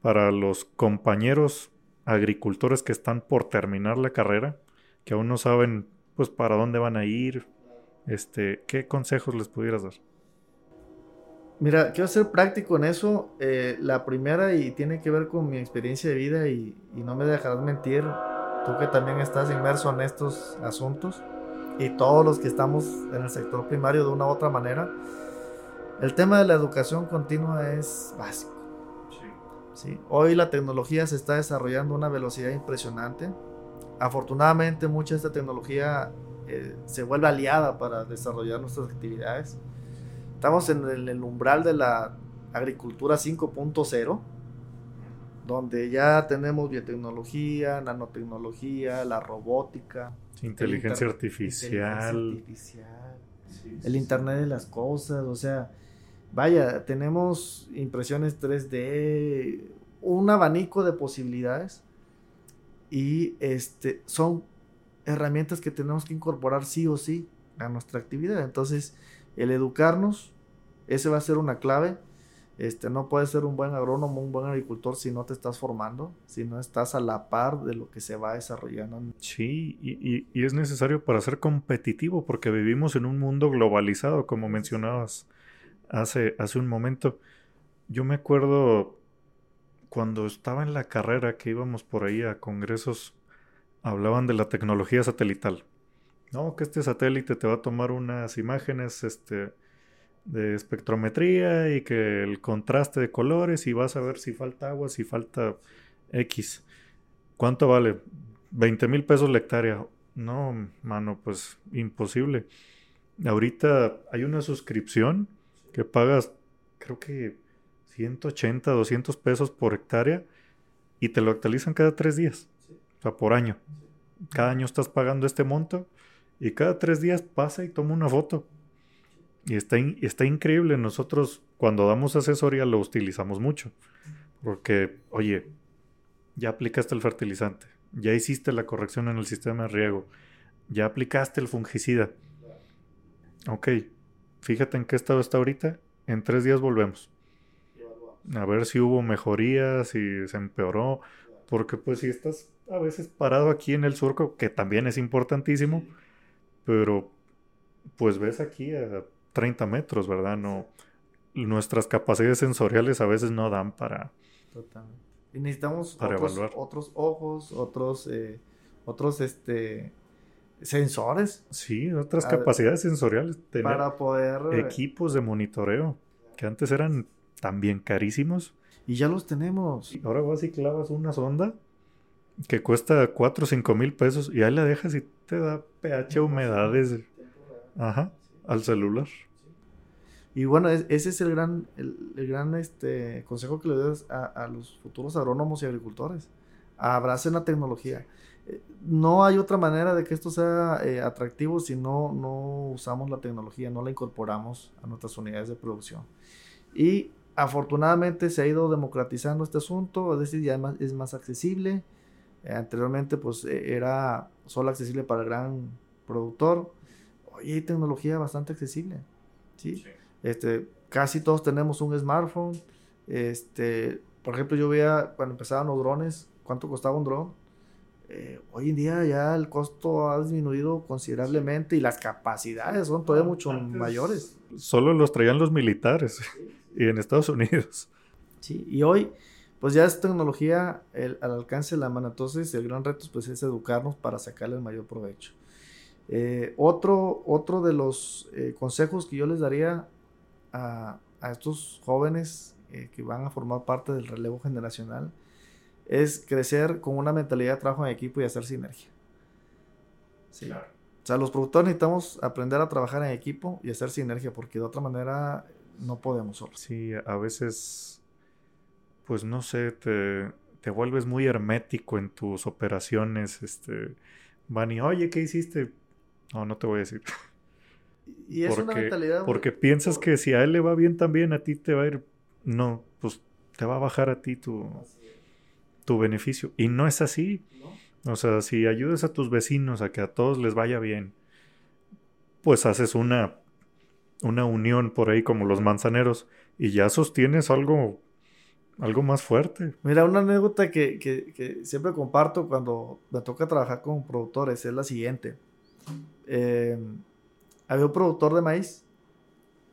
para los compañeros agricultores que están por terminar la carrera, que aún no saben pues para dónde van a ir, este, ¿qué consejos les pudieras dar? Mira, quiero ser práctico en eso. Eh, la primera y tiene que ver con mi experiencia de vida y, y no me dejarás mentir tú que también estás inmerso en estos asuntos y todos los que estamos en el sector primario de una u otra manera, el tema de la educación continua es básico. Sí. Hoy la tecnología se está desarrollando a una velocidad impresionante. Afortunadamente mucha de esta tecnología eh, se vuelve aliada para desarrollar nuestras actividades. Estamos en el, umbral de la agricultura 5.0, donde ya tenemos biotecnología, nanotecnología, la robótica. Inteligencia artificial. el Internet de las cosas, o sea, vaya, tenemos impresiones 3D, un abanico de posibilidades y este, son herramientas que tenemos que incorporar sí o sí a nuestra actividad. Entonces, el educarnos, ese va a ser una clave. Este, no puedes ser un buen agrónomo, un buen agricultor si no te estás formando, si no estás a la par de lo que se va desarrollando. Sí, y, y es necesario para ser competitivo, porque vivimos en un mundo globalizado, como mencionabas hace, hace un momento. Yo me acuerdo cuando estaba en la carrera que íbamos por ahí a congresos, hablaban de la tecnología satelital. No, que este satélite te va a tomar unas imágenes este, de espectrometría y que el contraste de colores y vas a ver si falta agua, si falta X. ¿Cuánto vale? 20 mil pesos la hectárea. No, mano, pues imposible. Ahorita hay una suscripción que pagas, creo que 180, 200 pesos por hectárea y te lo actualizan cada tres días, o sea, por año. Cada año estás pagando este monto y cada tres días pasa y toma una foto. Y está, está increíble. Nosotros cuando damos asesoría lo utilizamos mucho. Porque, oye, ya aplicaste el fertilizante, ya hiciste la corrección en el sistema de riego, ya aplicaste el fungicida. Ok, fíjate en qué estado está ahorita, en tres días volvemos. A ver si hubo mejorías, si se empeoró, porque pues si estás a veces parado aquí en el surco, que también es importantísimo, pero pues ves aquí 30 metros, ¿verdad? No, nuestras capacidades sensoriales a veces no dan para... Totalmente. Y necesitamos otros, otros, ojos, otros, eh, otros, este, sensores. Sí, otras capacidades sensoriales. para poder... Eh, equipos de monitoreo, que antes eran también carísimos. Y ya los tenemos. ahora vas y clavas una sonda que cuesta 4 o 5 mil pesos y ahí la dejas y te da pH, humedades. Ajá, al celular. Y bueno, ese es el gran, el, gran este, consejo que le doy a, los futuros agrónomos y agricultores. Abracen la tecnología. Eh, no hay otra manera de que esto sea eh, atractivo si no, no usamos la tecnología, no la incorporamos a nuestras unidades de producción. Y afortunadamente se ha ido democratizando este asunto, es decir, ya es más accesible eh, anteriormente pues e, era solo accesible para gran productor. Hoy hay tecnología bastante accesible. ¿sí? Este, casi todos tenemos un smartphone. Este, por ejemplo, yo veía cuando empezaban los drones, cuánto costaba un dron. Eh, hoy en día ya el costo ha disminuido considerablemente y las capacidades son todavía mucho mayores. Solo los traían los militares y en Estados Unidos. Sí, y hoy pues ya es tecnología al alcance de la mano. Entonces el gran reto pues, es educarnos para sacarle el mayor provecho. Eh, otro, otro de los eh, consejos que yo les daría a, estos jóvenes eh, que van a formar parte del relevo generacional es crecer con una mentalidad de trabajo en equipo y hacer sinergia. Sí. O sea, los productores necesitamos aprender a trabajar en equipo y hacer sinergia porque de otra manera no podemos solos. Sí, a veces pues no sé, te, te vuelves muy hermético en tus operaciones, este, van y, oye, ¿qué hiciste? No, no te voy a decir. Y es una mentalidad. Porque piensas que si a él le va bien también, a ti te va a ir. No, pues te va a bajar a ti tu, tu beneficio. Y no es así. O sea, si ayudas a tus vecinos a que a todos les vaya bien, pues haces una, una unión por ahí como los manzaneros y ya sostienes algo algo más fuerte. Mira, una anécdota que, siempre comparto cuando me toca trabajar con productores es la siguiente. Eh, había un productor de maíz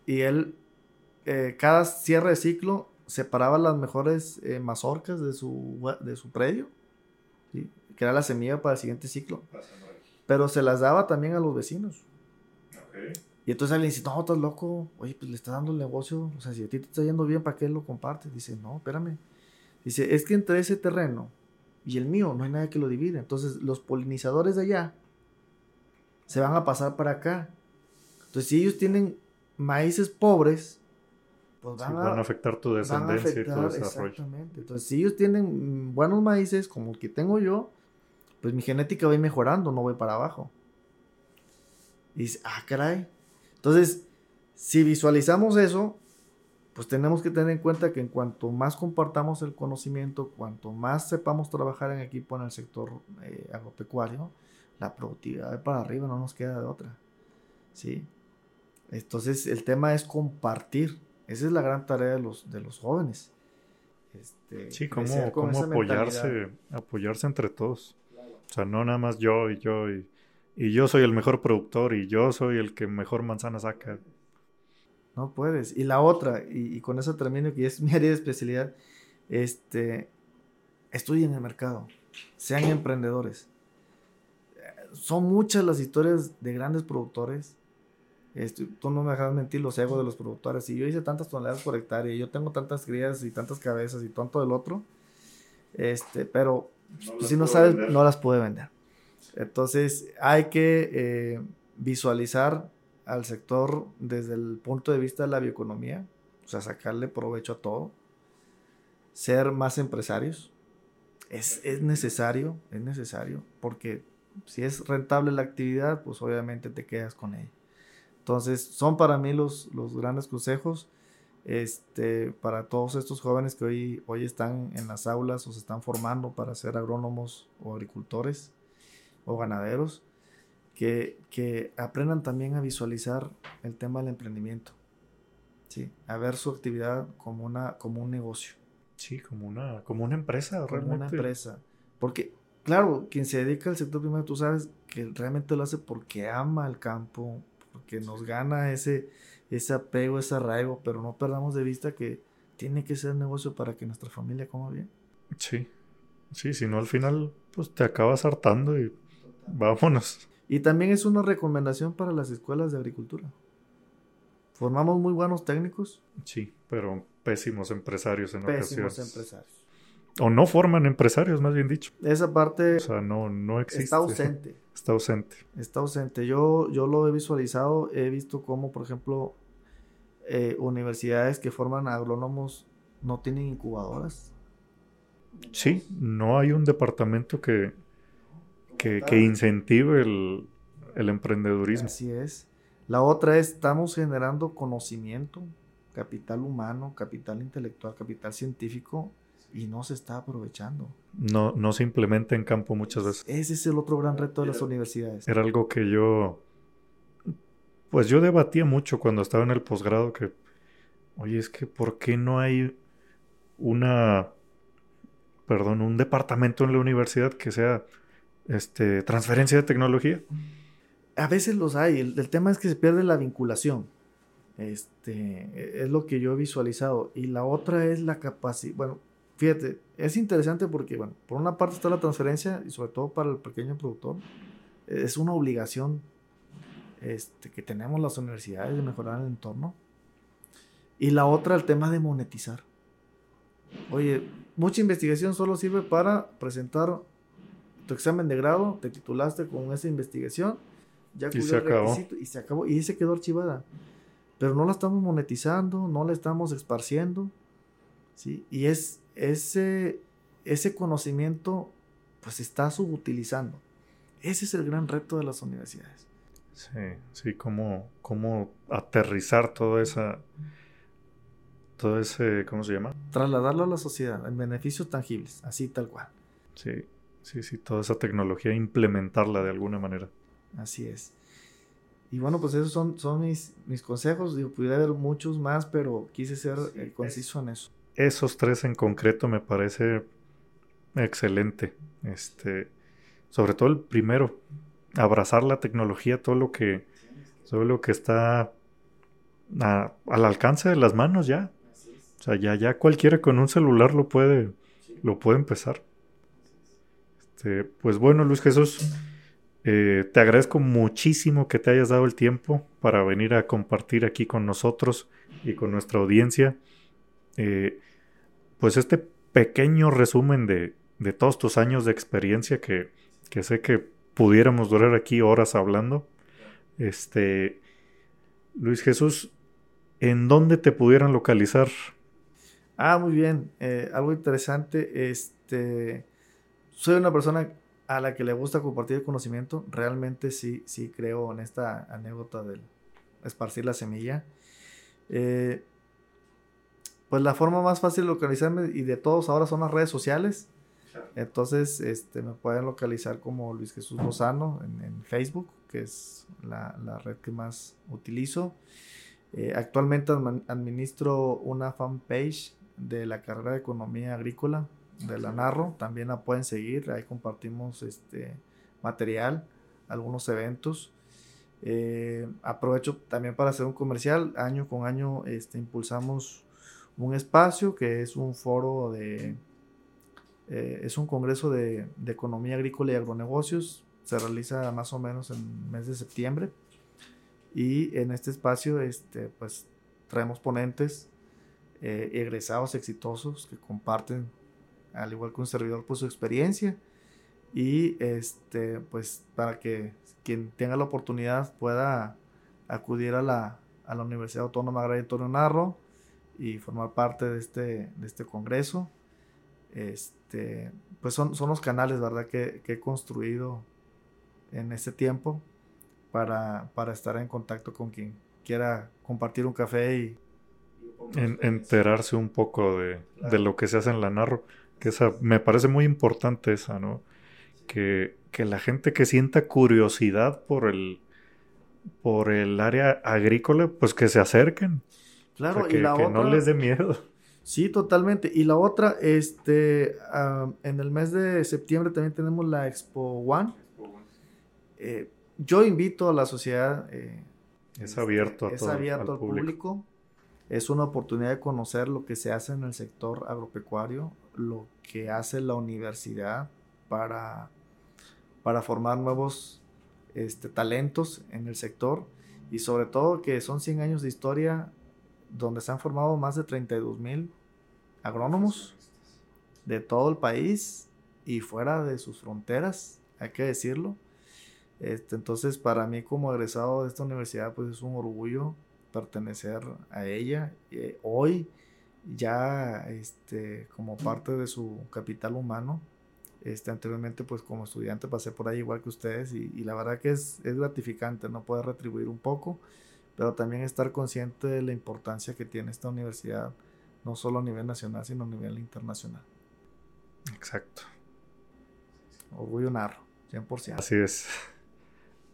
y él, eh, cada cierre de ciclo, separaba las mejores eh, mazorcas de su, de su predio, que era la semilla para el siguiente ciclo. Pero se las daba también a los vecinos. Y entonces alguien dice, no, estás loco, oye, pues le está dando el negocio, o sea, si a ti te está yendo bien, ¿para qué lo compartes? Dice, no, espérame. Dice, es que entre ese terreno y el mío no hay nada que lo divide. Entonces los polinizadores de allá se van a pasar para acá. Entonces si ellos tienen maíces pobres, pues Sí, van, van a a, afectar tu a descendencia y tu desarrollo. exactamente. Entonces, si ellos tienen buenos maíces como el que tengo yo, pues mi genética va a mejorando, no voy para abajo. Y dice, ah, caray. Entonces, si visualizamos eso, pues tenemos que tener en cuenta que en cuanto más compartamos el conocimiento, cuanto más sepamos trabajar en equipo en el sector eh, agropecuario, la productividad va para arriba, no nos queda de otra. ¿Sí? Entonces, el tema es compartir. Esa es la gran tarea de los, de los jóvenes. Este, Sí, cómo, mentalidad. apoyarse, apoyarse entre todos. O sea, no nada más yo y yo y, y yo soy el mejor productor y yo soy el que mejor manzana saca. No puedes. Y la otra, y, y con eso termino, que es mi área de especialidad, este, estudien el mercado, sean emprendedores. Eh, Son muchas las historias de grandes productores. Este, tú no me dejas mentir los egos de los productores. Si yo hice tantas toneladas por hectárea, y yo tengo tantas crías y tantas cabezas y tanto del otro, este, pero si no sabes, no las puede vender. Entonces, hay que eh, visualizar al sector desde el punto de vista de la bioeconomía, o sea, sacarle provecho a todo, ser más empresarios. Es, es necesario, es necesario, porque si es rentable la actividad, pues obviamente te quedas con ella. Entonces, son para mí los, los grandes consejos este, para todos estos jóvenes que hoy, hoy están en las aulas o se están formando para ser agrónomos o agricultores o ganaderos, que, que aprendan también a visualizar el tema del emprendimiento, ¿sí? a ver su actividad como, una, como un negocio, Sí, como una, como una empresa como realmente. una empresa. Porque, claro, quien se dedica al sector primario, tú sabes que realmente lo hace porque ama el campo, porque nos gana ese, ese apego, ese arraigo, pero no perdamos de vista que tiene que ser negocio para que nuestra familia coma bien. Sí, sí, si no al final pues te acabas hartando y vámonos. Y también es una recomendación para las escuelas de agricultura. Formamos muy buenos técnicos, Sí, pero pésimos empresarios en pésimos ocasiones. empresarios. O no forman empresarios, más bien dicho. Esa parte O sea, no, no existe. está ausente. Está ausente. Está ausente. Yo, yo lo he visualizado, he visto cómo, por ejemplo, eh, universidades que forman agrónomos no tienen incubadoras. Sí, no hay un departamento que, que, que incentive el, el emprendedurismo. Así es. La otra es, estamos generando conocimiento, capital humano, capital intelectual, capital científico, y no se está aprovechando. No, no se implementa en campo muchas veces. Ese es el otro gran reto de las universidades. Era algo que yo, pues yo debatía mucho cuando estaba en el posgrado que, oye, es que ¿por qué no hay una, perdón, un departamento en la universidad que sea, este, transferencia de tecnología? A veces los hay. El, el tema es que se pierde la vinculación. Este, es lo que yo he visualizado. Y la otra es la capacidad. Bueno, fíjate, es interesante porque, bueno, por una parte está la transferencia y sobre todo para el pequeño productor, es una obligación este, que tenemos las universidades de mejorar el entorno. Y la otra, el tema de monetizar. Oye, mucha investigación solo sirve para presentar tu examen de grado, te titulaste con esa investigación, ya Y se el acabó. y se acabó, y se quedó archivada. Pero no la estamos monetizando, no la estamos esparciendo, ¿sí? Y es ese, ese conocimiento, pues se está subutilizando. Ese es el gran reto de las universidades. Sí, sí, cómo, cómo aterrizar toda esa, todo ese, ¿cómo se llama? Trasladarlo a la sociedad en beneficios tangibles, así tal cual. Sí, sí, sí, toda esa tecnología, implementarla de alguna manera. Así es. Y bueno, pues esos son, son mis, mis consejos. Digo, pudiera haber muchos más, pero quise ser eh, conciso en eso. Esos tres en concreto me parece excelente. Este, sobre todo el primero, abrazar la tecnología, todo lo que, todo lo que está a- al alcance de las manos ya. O sea, ya, ya cualquiera con un celular lo puede, lo puede empezar. Este, pues bueno, Luis Jesús, eh, te agradezco muchísimo que te hayas dado el tiempo para venir a compartir aquí con nosotros y con nuestra audiencia. Eh, pues este pequeño resumen de, de todos tus años de experiencia que, que sé que pudiéramos durar aquí horas hablando. Este, Luis Jesús, ¿en dónde te pudieran localizar? Ah, muy bien. Eh, algo interesante. Este, soy una persona a la que le gusta compartir el conocimiento. Realmente sí, sí creo en esta anécdota del esparcir la semilla. Eh, pues la forma más fácil de localizarme y de todos ahora son las redes sociales. Entonces, este, me pueden localizar como Luis Jesús Lozano en, Facebook, que es la, red que más utilizo. Eh, actualmente administro una fanpage de la carrera de Economía Agrícola de la Narro. También la pueden seguir. Ahí compartimos este material, algunos eventos. Eh, aprovecho también para hacer un comercial. Año con año este, impulsamos un espacio que es un foro de eh, es un congreso de, economía agrícola y agronegocios. Se realiza más o menos en el mes de septiembre. Y en este espacio, este, pues, traemos ponentes eh, egresados exitosos que comparten, al igual que un servidor, pues, su experiencia. Y este, pues, para que quien tenga la oportunidad pueda acudir a la, a la Universidad Autónoma Agraria Antonio Narro y formar parte de este, de este congreso. Este, pues son, son los canales, ¿verdad? Que, he construido en este tiempo para, para, estar en contacto con quien quiera compartir un café y... enterarse un poco de, de, lo que se hace en la narro, que esa, me parece muy importante esa, ¿no? Que, que la gente que sienta curiosidad por el, por el área agrícola, pues que se acerquen. Claro, y la que no les dé miedo. Sí, totalmente. Y la otra, este, en el mes de septiembre también tenemos la Expo One. Eh, yo invito a la sociedad. Eh, es abierto a es abierto al, público. Es una oportunidad de conocer lo que se hace en el sector agropecuario, lo que hace la universidad para, para formar nuevos este, talentos en el sector y sobre todo que son 100 años de historia donde se han formado más de 32 mil agrónomos de todo el país y fuera de sus fronteras, hay que decirlo. Este, entonces, para mí como egresado de esta universidad, pues es un orgullo pertenecer a ella. Eh, hoy, ya este, como parte de su capital humano, este, anteriormente, pues como estudiante pasé por ahí igual que ustedes y, y la verdad que es, es gratificante, no poder retribuir un poco pero también estar consciente de la importancia que tiene esta universidad, no solo a nivel nacional, sino a nivel internacional. Exacto. Orgullo narro, 100%. Así es.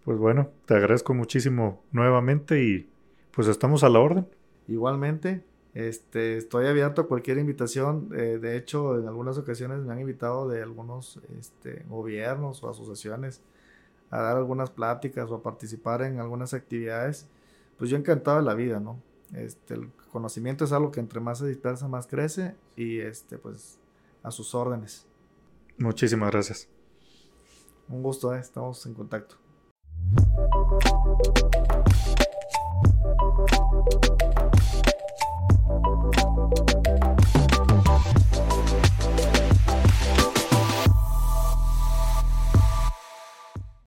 Pues bueno, te agradezco muchísimo nuevamente y pues estamos a la orden. Igualmente, este, estoy abierto a cualquier invitación. Eh, de hecho, en algunas ocasiones me han invitado de algunos este, gobiernos o asociaciones a dar algunas pláticas o a participar en algunas actividades pues yo encantado de la vida, ¿no? Este, el conocimiento es algo que entre más se dispersa, más crece y este, pues a sus órdenes. Muchísimas gracias. Un gusto, ¿eh? estamos en contacto.